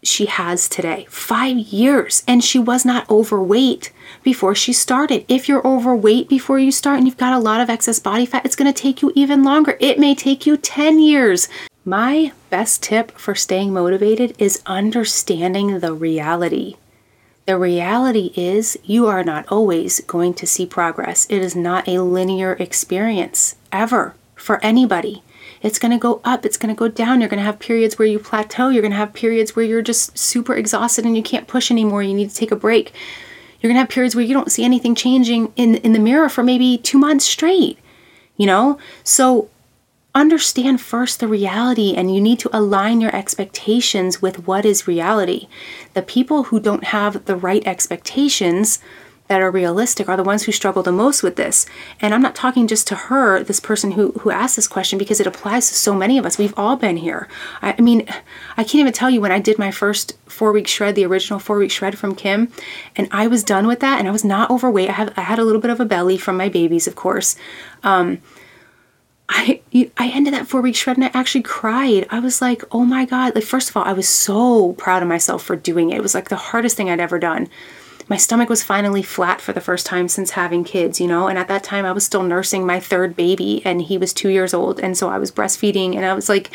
she has today. Five years. And she was not overweight before she started. If you're overweight before you start and you've got a lot of excess body fat, it's going to take you even longer. It may take you 10 years. My best tip for staying motivated is understanding the reality. The reality is, you are not always going to see progress. It is not a linear experience, ever, for anybody. It's going to go up, it's going to go down. You're going to have periods where you plateau. You're going to have periods where you're just super exhausted and you can't push anymore. You need to take a break. You're going to have periods where you don't see anything changing in in the mirror for maybe 2 months straight. You know? So understand first the reality and you need to align your expectations with what is reality. The people who don't have the right expectations that are realistic are the ones who struggle the most with this. And I'm not talking just to her, this person who who asked this question, because it applies to so many of us. We've all been here. I, I mean, I can't even tell you when I did my first four week shred, the original four week shred from Kim, and I was done with that, and I was not overweight. I had I had a little bit of a belly from my babies, of course. Um, I I ended that four week shred and I actually cried. I was like, oh my god! Like first of all, I was so proud of myself for doing it. It was like the hardest thing I'd ever done my stomach was finally flat for the first time since having kids, you know, and at that time I was still nursing my third baby and he was two years old. And so I was breastfeeding and I was like,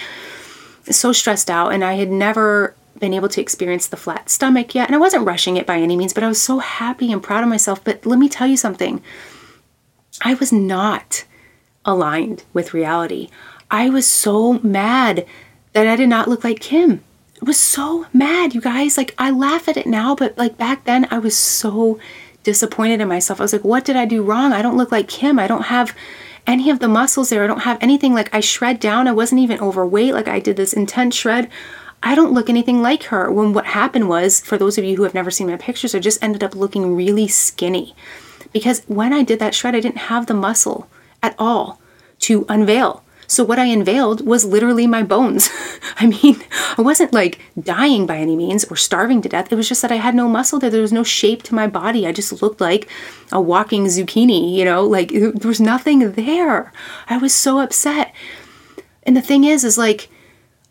so stressed out and I had never been able to experience the flat stomach yet. And I wasn't rushing it by any means, but I was so happy and proud of myself. But let me tell you something I was not aligned with reality. I was so mad that I did not look like Kim. Was so mad, you guys. Like, I laugh at it now, but like back then, I was so disappointed in myself. I was like, what did I do wrong? I don't look like Kim. I don't have any of the muscles there. I don't have anything. Like, I shred down. I wasn't even overweight. Like, I did this intense shred. I don't look anything like her. When what happened was, for those of you who have never seen my pictures, I just ended up looking really skinny. Because when I did that shred, I didn't have the muscle at all to unveil. So what I unveiled was literally my bones. I mean, I wasn't like dying by any means or starving to death. It was just that I had no muscle there. There was no shape to my body. I just looked like a walking zucchini, you know, like there was nothing there. I was so upset. And the thing is, is like,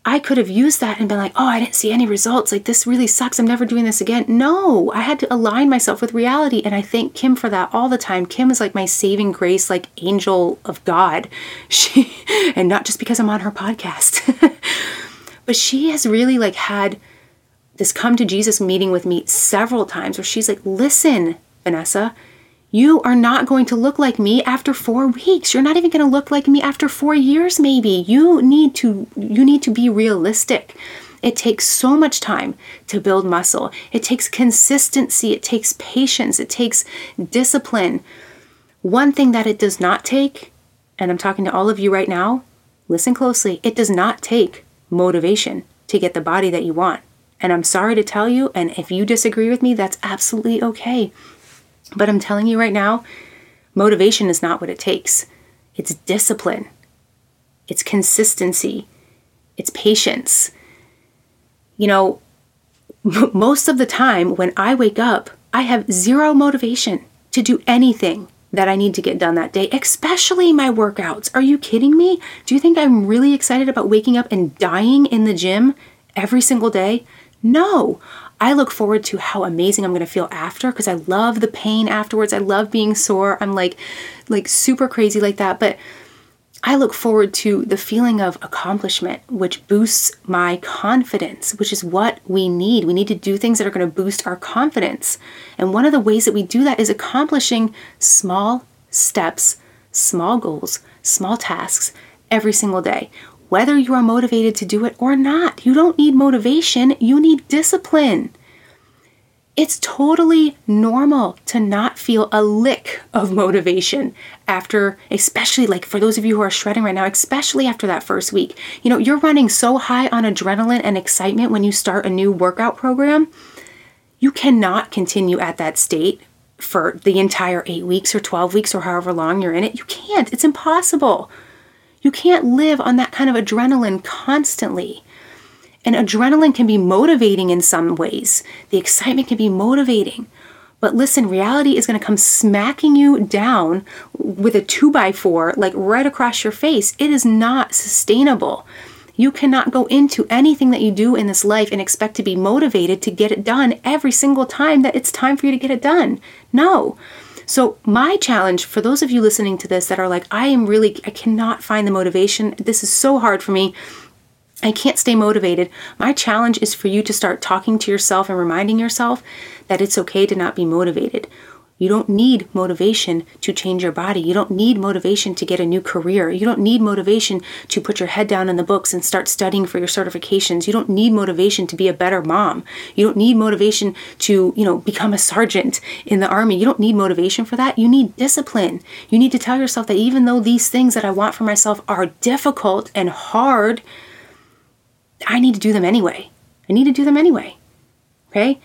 I could have used that and been like, oh, I didn't see any results. Like, this really sucks. I'm never doing this again. No, I had to align myself with reality. And I thank Kim for that all the time. Kim is like my saving grace, like angel of God. She, and not just because I'm on her podcast, but she has really like had this come to Jesus meeting with me several times where she's like, listen, Vanessa, you are not going to look like me after 4 weeks. You're not even going to look like me after 4 years maybe. You need to you need to be realistic. It takes so much time to build muscle. It takes consistency, it takes patience, it takes discipline. One thing that it does not take, and I'm talking to all of you right now, listen closely, it does not take motivation to get the body that you want. And I'm sorry to tell you, and if you disagree with me, that's absolutely okay. But I'm telling you right now, motivation is not what it takes. It's discipline, it's consistency, it's patience. You know, most of the time when I wake up, I have zero motivation to do anything that I need to get done that day, especially my workouts. Are you kidding me? Do you think I'm really excited about waking up and dying in the gym every single day? No, I look forward to how amazing I'm going to feel after because I love the pain afterwards. I love being sore. I'm like like super crazy like that, but I look forward to the feeling of accomplishment, which boosts my confidence, which is what we need. We need to do things that are going to boost our confidence. And one of the ways that we do that is accomplishing small steps, small goals, small tasks every single day whether you are motivated to do it or not. You don't need motivation, you need discipline. It's totally normal to not feel a lick of motivation after, especially like for those of you who are shredding right now, especially after that first week. You know, you're running so high on adrenaline and excitement when you start a new workout program. You cannot continue at that state for the entire eight weeks or 12 weeks or however long you're in it. You can't, it's impossible. You can't live on that kind of adrenaline constantly. And adrenaline can be motivating in some ways. The excitement can be motivating. But listen, reality is going to come smacking you down with a two by four, like right across your face. It is not sustainable. You cannot go into anything that you do in this life and expect to be motivated to get it done every single time that it's time for you to get it done. No. So, my challenge for those of you listening to this that are like, I am really, I cannot find the motivation. This is so hard for me. I can't stay motivated. My challenge is for you to start talking to yourself and reminding yourself that it's okay to not be motivated. You don't need motivation to change your body. You don't need motivation to get a new career. You don't need motivation to put your head down in the books and start studying for your certifications. You don't need motivation to be a better mom. You don't need motivation to, you know, become a sergeant in the army. You don't need motivation for that. You need discipline. You need to tell yourself that even though these things that I want for myself are difficult and hard, I need to do them anyway. I need to do them anyway. Okay?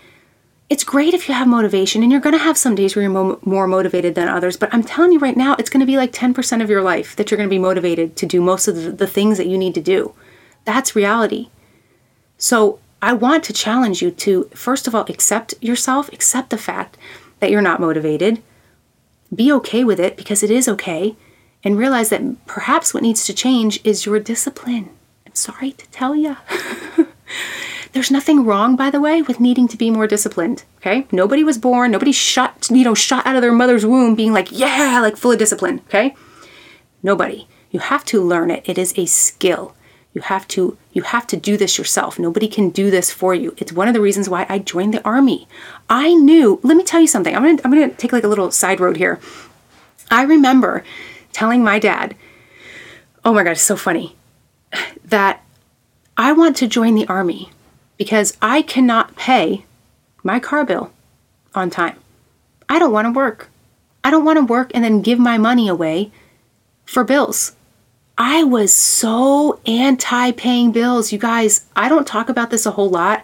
It's great if you have motivation and you're going to have some days where you're mo- more motivated than others but i'm telling you right now it's going to be like 10% of your life that you're going to be motivated to do most of the, the things that you need to do. That's reality. So i want to challenge you to first of all accept yourself accept the fact that you're not motivated. Be okay with it because it is okay and realize that perhaps what needs to change is your discipline. I'm sorry to tell you There's nothing wrong, by the way, with needing to be more disciplined. Okay? Nobody was born, nobody shot, you know, shot out of their mother's womb being like, yeah, like full of discipline. Okay? Nobody. You have to learn it. It is a skill. You have to you have to do this yourself. Nobody can do this for you. It's one of the reasons why I joined the army. I knew, let me tell you something. I'm to I'm to take like a little side road here. I remember telling my dad, "Oh my god, it's so funny." That I want to join the army because I cannot pay my car bill on time. I don't want to work. I don't want to work and then give my money away for bills. I was so anti paying bills. You guys, I don't talk about this a whole lot,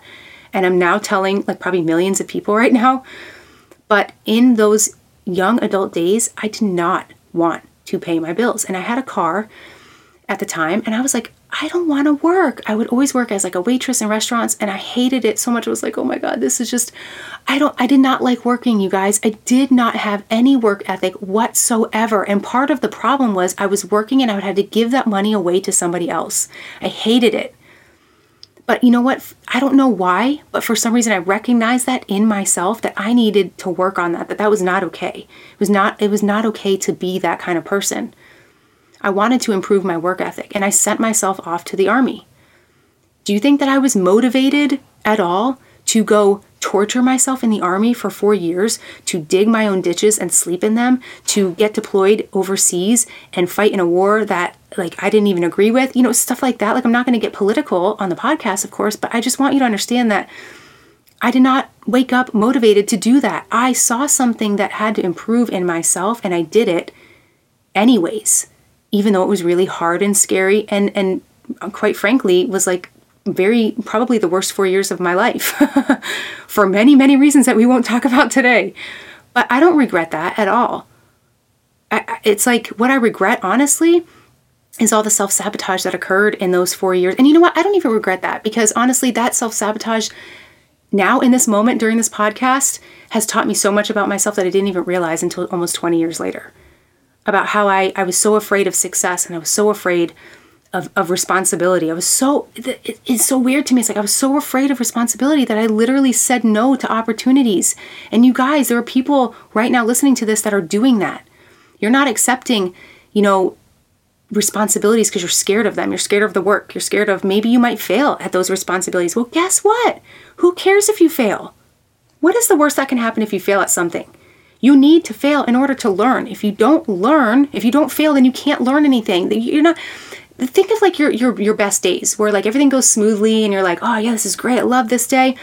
and I'm now telling like probably millions of people right now. But in those young adult days, I did not want to pay my bills. And I had a car at the time, and I was like, I don't want to work. I would always work as like a waitress in restaurants and I hated it so much. I was like, oh my God, this is just, I don't, I did not like working, you guys. I did not have any work ethic whatsoever. And part of the problem was I was working and I would have to give that money away to somebody else. I hated it. But you know what? I don't know why, but for some reason I recognized that in myself that I needed to work on that, that that was not okay. It was not, it was not okay to be that kind of person. I wanted to improve my work ethic and I sent myself off to the army. Do you think that I was motivated at all to go torture myself in the army for four years, to dig my own ditches and sleep in them, to get deployed overseas and fight in a war that like I didn't even agree with, you know, stuff like that. Like I'm not going to get political on the podcast, of course, but I just want you to understand that I did not wake up motivated to do that. I saw something that had to improve in myself and I did it anyways even though it was really hard and scary and and uh, quite frankly was like very probably the worst 4 years of my life for many many reasons that we won't talk about today. But I don't regret that at all. I, it's like what I regret honestly is all the self sabotage that occurred in those 4 years. And you know what? I don't even regret that because honestly that self sabotage now in this moment during this podcast has taught me so much about myself that I didn't even realize until almost 20 years later about how I, I was so afraid of success and I was so afraid of, of responsibility. I was so, it, it's so weird to me. It's like I was so afraid of responsibility that I literally said no to opportunities. And you guys, there are people right now listening to this that are doing that. You're not accepting, you know, responsibilities because you're scared of them. You're scared of the work. You're scared of maybe you might fail at those responsibilities. Well, guess what? Who cares if you fail? What is the worst that can happen if you fail at something? You need to fail in order to learn. If you don't learn, if you don't fail, then you can't learn anything. You're not think of like your your your best days where like everything goes smoothly and you're like, "Oh, yeah, this is great. I love this day."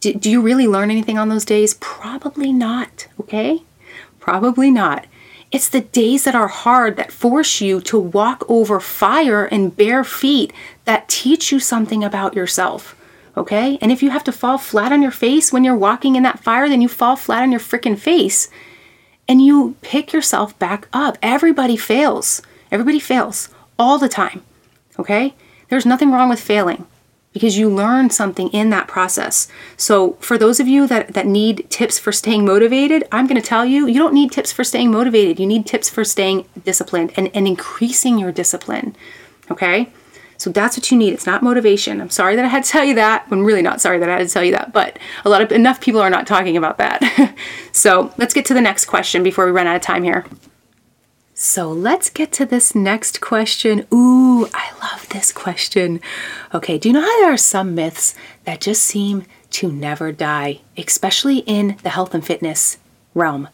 Do, do you really learn anything on those days? Probably not, okay? Probably not. It's the days that are hard that force you to walk over fire and bare feet that teach you something about yourself okay? And if you have to fall flat on your face when you're walking in that fire, then you fall flat on your freaking face and you pick yourself back up. Everybody fails. Everybody fails all the time, okay? There's nothing wrong with failing because you learn something in that process. So, for those of you that, that need tips for staying motivated, I'm going to tell you, you don't need tips for staying motivated. You need tips for staying disciplined and, and increasing your discipline, okay? So that's what you need. It's not motivation. I'm sorry that I had to tell you that. I'm really not sorry that I had to tell you that, but a lot of enough people are not talking about that. so let's get to the next question before we run out of time here. So let's get to this next question. Ooh, I love this question. Okay, do you know how there are some myths that just seem to never die, especially in the health and fitness realm?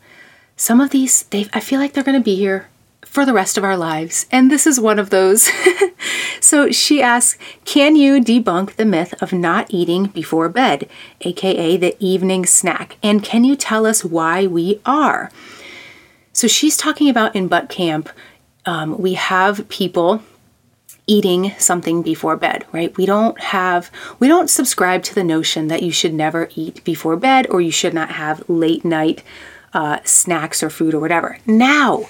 Some of these, they I feel like they're going to be here for the rest of our lives. And this is one of those. so she asks Can you debunk the myth of not eating before bed, aka the evening snack? And can you tell us why we are? So she's talking about in butt camp, um, we have people eating something before bed, right? We don't have, we don't subscribe to the notion that you should never eat before bed or you should not have late night uh, snacks or food or whatever. Now,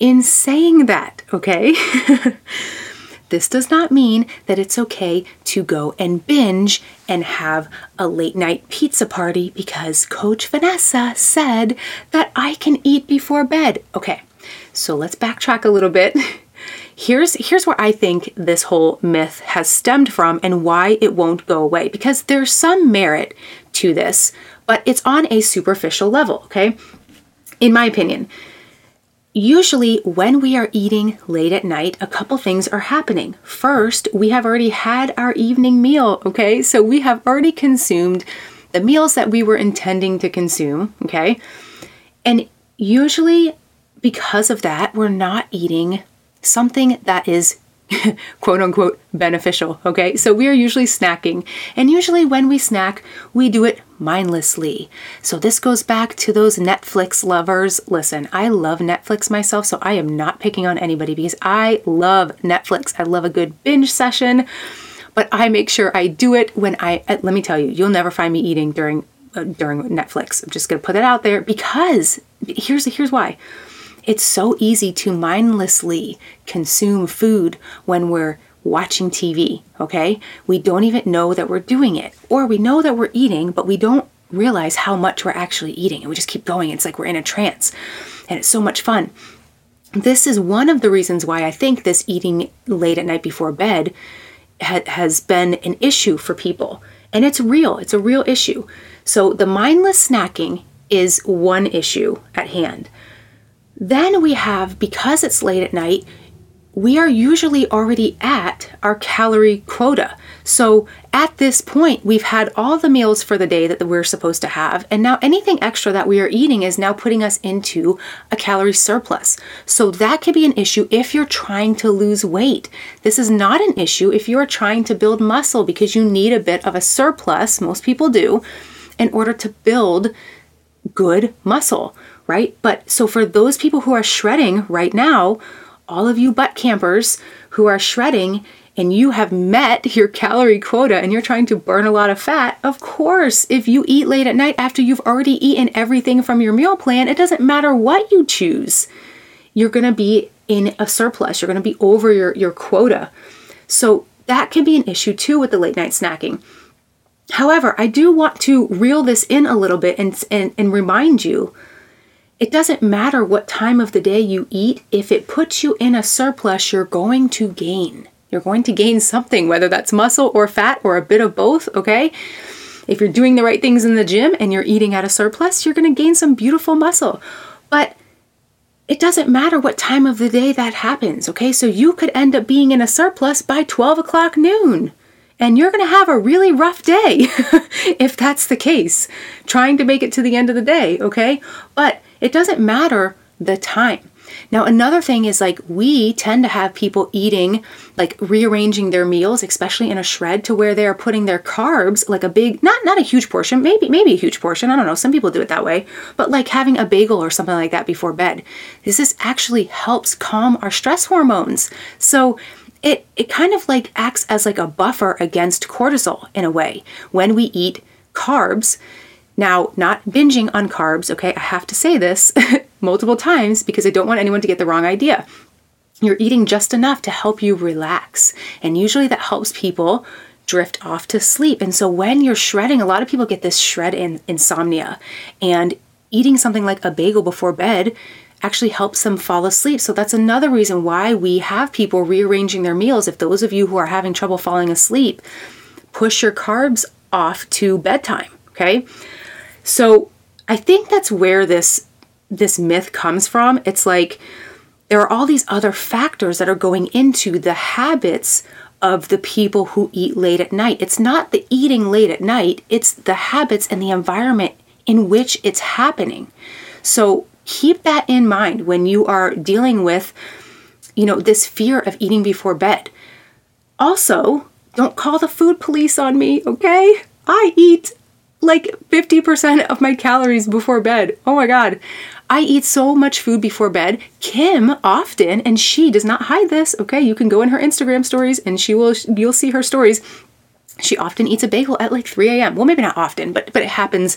in saying that, okay? This does not mean that it's okay to go and binge and have a late night pizza party because Coach Vanessa said that I can eat before bed. Okay, so let's backtrack a little bit. Here's, here's where I think this whole myth has stemmed from and why it won't go away because there's some merit to this, but it's on a superficial level, okay? In my opinion, usually when we are eating late at night, a couple things are happening. First, we have already had our evening meal, okay? So we have already consumed the meals that we were intending to consume, okay? And usually because of that, we're not eating something that is quote unquote beneficial. Okay, so we are usually snacking, and usually when we snack, we do it mindlessly. So this goes back to those Netflix lovers. Listen, I love Netflix myself, so I am not picking on anybody because I love Netflix. I love a good binge session, but I make sure I do it when I. Uh, let me tell you, you'll never find me eating during uh, during Netflix. I'm just gonna put it out there because here's here's why it's so easy to mindlessly consume food when we're watching TV, okay? We don't even know that we're doing it. Or we know that we're eating, but we don't realize how much we're actually eating. And we just keep going. It's like we're in a trance. And it's so much fun. This is one of the reasons why I think this eating late at night before bed ha- has been an issue for people. And it's real, it's a real issue. So the mindless snacking is one issue at hand. Then we have, because it's late at night, we are usually already at our calorie quota. So at this point, we've had all the meals for the day that we're supposed to have, and now anything extra that we are eating is now putting us into a calorie surplus. So that could be an issue if you're trying to lose weight. This is not an issue if you are trying to build muscle because you need a bit of a surplus, most people do, in order to build good muscle right? But so for those people who are shredding right now, all of you butt campers who are shredding and you have met your calorie quota and you're trying to burn a lot of fat, of course, if you eat late at night after you've already eaten everything from your meal plan, it doesn't matter what you choose. You're going to be in a surplus. You're going to be over your, your quota. So that can be an issue too with the late night snacking. However, I do want to reel this in a little bit and, and, and remind you it doesn't matter what time of the day you eat, if it puts you in a surplus, you're going to gain. You're going to gain something, whether that's muscle or fat or a bit of both, okay? If you're doing the right things in the gym and you're eating at a surplus, you're going to gain some beautiful muscle. But it doesn't matter what time of the day that happens, okay? So you could end up being in a surplus by 12 o'clock noon. And you're to have a really rough day if that's the case, trying to make it to the end of the day, okay? But it doesn't matter the time. Now, another thing is like we tend to have people eating, like rearranging their meals, especially in a shred, to where they are putting their carbs, like a big, not not a huge portion, maybe maybe a huge portion. I don't know. Some people do it that way, but like having a bagel or something like that before bed. This is actually helps calm our stress hormones. So it it kind of like acts as like a buffer against cortisol in a way when we eat carbs now, not binging on carbs, okay, I have to say this multiple times because I don't want anyone to get the wrong idea. You're eating just enough to help you relax, and usually that helps people drift off to sleep. And so when you're shredding, a lot of people get this shred in insomnia, and eating something like a bagel before bed actually helps them fall asleep. So that's another reason why we have people rearranging their meals. If those of you who are having trouble falling asleep, push your carbs off to bedtime, okay? So I think that's where this this myth comes from. It's like there are all these other factors that are going into the habits of the people who eat late at night. It's not the eating late at night, it's the habits and the environment in which it's happening. So keep that in mind when you are dealing with you know this fear of eating before bed. Also, don't call the food police on me, okay? I eat like 50% of my calories before bed. Oh my God. I eat so much food before bed. Kim often, and she does not hide this, okay? You can go in her Instagram stories and she will, you'll see her stories. She often eats a bagel at like 3 a.m. Well, maybe not often, but, but it happens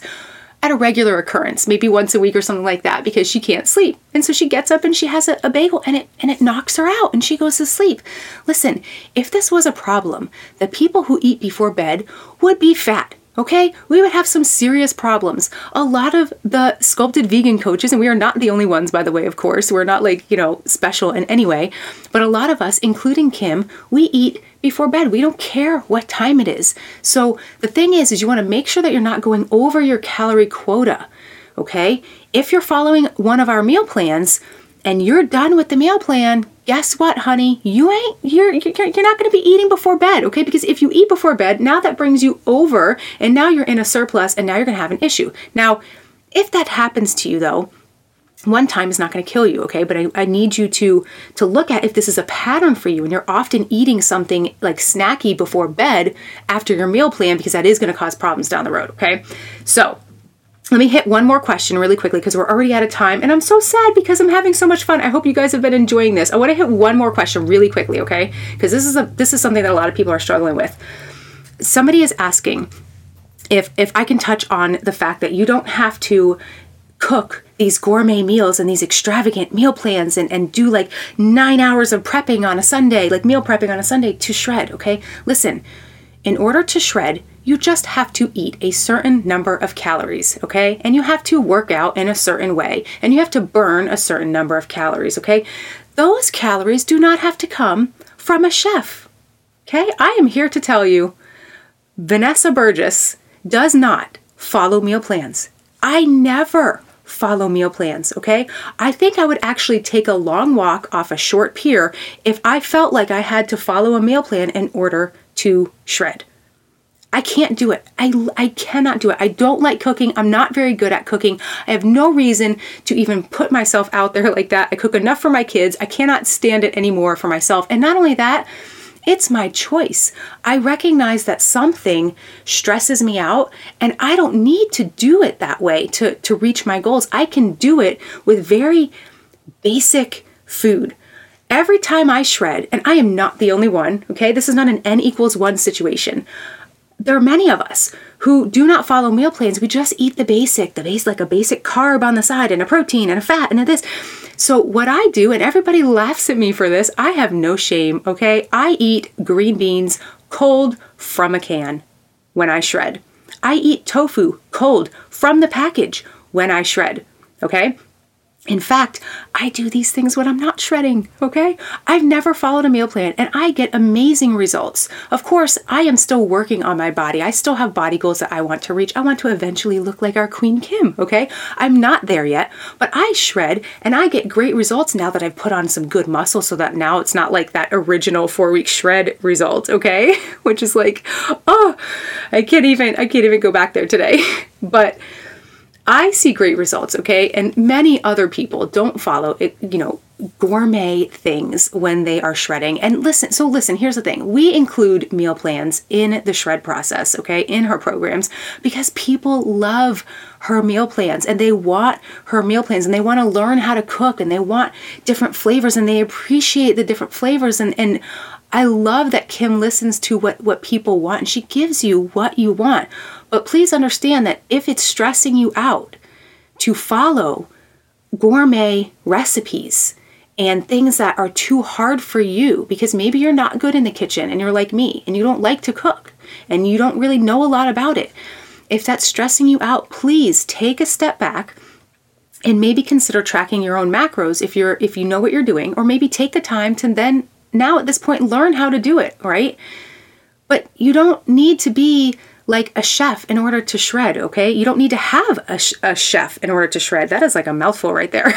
at a regular occurrence, maybe once a week or something like that, because she can't sleep. And so she gets up and she has a, a, bagel and it and it knocks her out and she goes to sleep. Listen, if this was a problem, the people who eat before bed would be fat okay, we would have some serious problems. A lot of the sculpted vegan coaches, and we are not the only ones, by the way, of course, we're not like, you know, special in any way, but a lot of us, including Kim, we eat before bed. We don't care what time it is. So the thing is, is you want to make sure that you're not going over your calorie quota, okay? If you're following one of our meal plans, and you're done with the meal plan, guess what, honey? You ain't you're you're, you're not going to be eating before bed, okay? Because if you eat before bed, now that brings you over and now you're in a surplus and now you're going to have an issue. Now, if that happens to you though, one time is not going to kill you okay but I, I, need you to to look at if this is a pattern for you and you're often eating something like snacky before bed after your meal plan because that is going to cause problems down the road okay so let me hit one more question really quickly because we're already out of time and I'm so sad because I'm having so much fun. I hope you guys have been enjoying this. I want to hit one more question really quickly, okay? Because this is a this is something that a lot of people are struggling with. Somebody is asking if if I can touch on the fact that you don't have to cook these gourmet meals and these extravagant meal plans and, and do like nine hours of prepping on a Sunday, like meal prepping on a Sunday to shred, okay? Listen, in order to shred, you just have to eat a certain number of calories, okay? And you have to work out in a certain way, and you have to burn a certain number of calories, okay? Those calories do not have to come from a chef, okay? I am here to tell you Vanessa Burgess does not follow meal plans. I never follow meal plans, okay? I think I would actually take a long walk off a short pier if I felt like I had to follow a meal plan in order to shred. I can't do it. I, I cannot do it. I don't like cooking. I'm not very good at cooking. I have no reason to even put myself out there like that. I cook enough for my kids. I cannot stand it anymore for myself. And not only that, it's my choice. I recognize that something stresses me out and I don't need to do it that way to, to reach my goals. I can do it with very basic food. Every time I shred, and I am not the only one, okay, this is not an n equals one situation. There are many of us who do not follow meal plans. We just eat the basic, the base like a basic carb on the side and a protein and a fat and a this. So, what I do, and everybody laughs at me for this, I have no shame, okay? I eat green beans cold from a can when I shred. I eat tofu cold from the package when I shred, okay? In fact, I do these things when I'm not shredding, okay? I've never followed a meal plan and I get amazing results. Of course, I am still working on my body. I still have body goals that I want to reach. I want to eventually look like our Queen Kim, okay? I'm not there yet, but I shred and I get great results now that I've put on some good muscle so that now it's not like that original four week shred result, okay? Which is like, oh, I can't even, I can't even go back there today. but I see great results, okay? And many other people don't follow it, you know, gourmet things when they are shredding. And listen, so listen, here's the thing. We include meal plans in the shred process, okay, in her programs because people love her meal plans and they want her meal plans and they want to learn how to cook and they want different flavors and they appreciate the different flavors and and I love that Kim listens to what what people want and she gives you what you want. But please understand that if it's stressing you out to follow gourmet recipes and things that are too hard for you, because maybe you're not good in the kitchen and you're like me and you don't like to cook and you don't really know a lot about it. If that's stressing you out, please take a step back and maybe consider tracking your own macros if you're if you know what you're doing or maybe take the time to then now at this point learn how to do it, right? But you don't need to be like a chef in order to shred, okay? You don't need to have a, sh- a chef in order to shred. That is like a mouthful right there.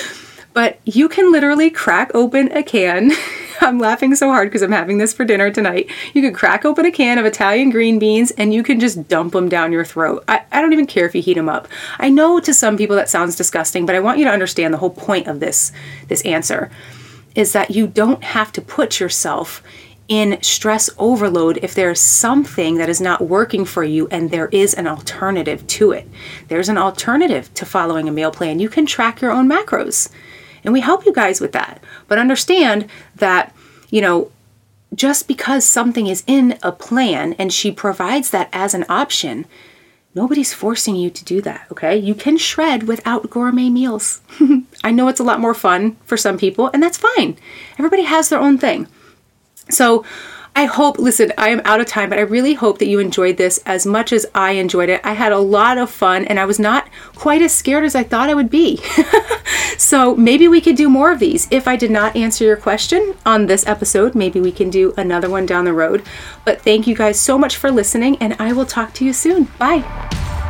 but you can literally crack open a can. I'm laughing so hard because I'm having this for dinner tonight. You could crack open a can of Italian green beans and you can just dump them down your throat. I, I don't even care if you heat them up. I know to some people that sounds disgusting, but I want you to understand the whole point of this this answer is that you don't have to put yourself in stress overload if there's something that is not working for you and there is an alternative to it. There's an alternative to following a meal plan. You can track your own macros. And we help you guys with that. But understand that, you know, just because something is in a plan and she provides that as an option, nobody's forcing you to do that, okay? You can shred without gourmet meals. I know it's a lot more fun for some people, and that's fine. Everybody has their own thing. So I hope, listen, I am out of time, but I really hope that you enjoyed this as much as I enjoyed it. I had a lot of fun and I was not quite as scared as I thought I would be. so maybe we could do more of these. If I did not answer your question on this episode, maybe we can do another one down the road. But thank you guys so much for listening and I will talk to you soon. Bye.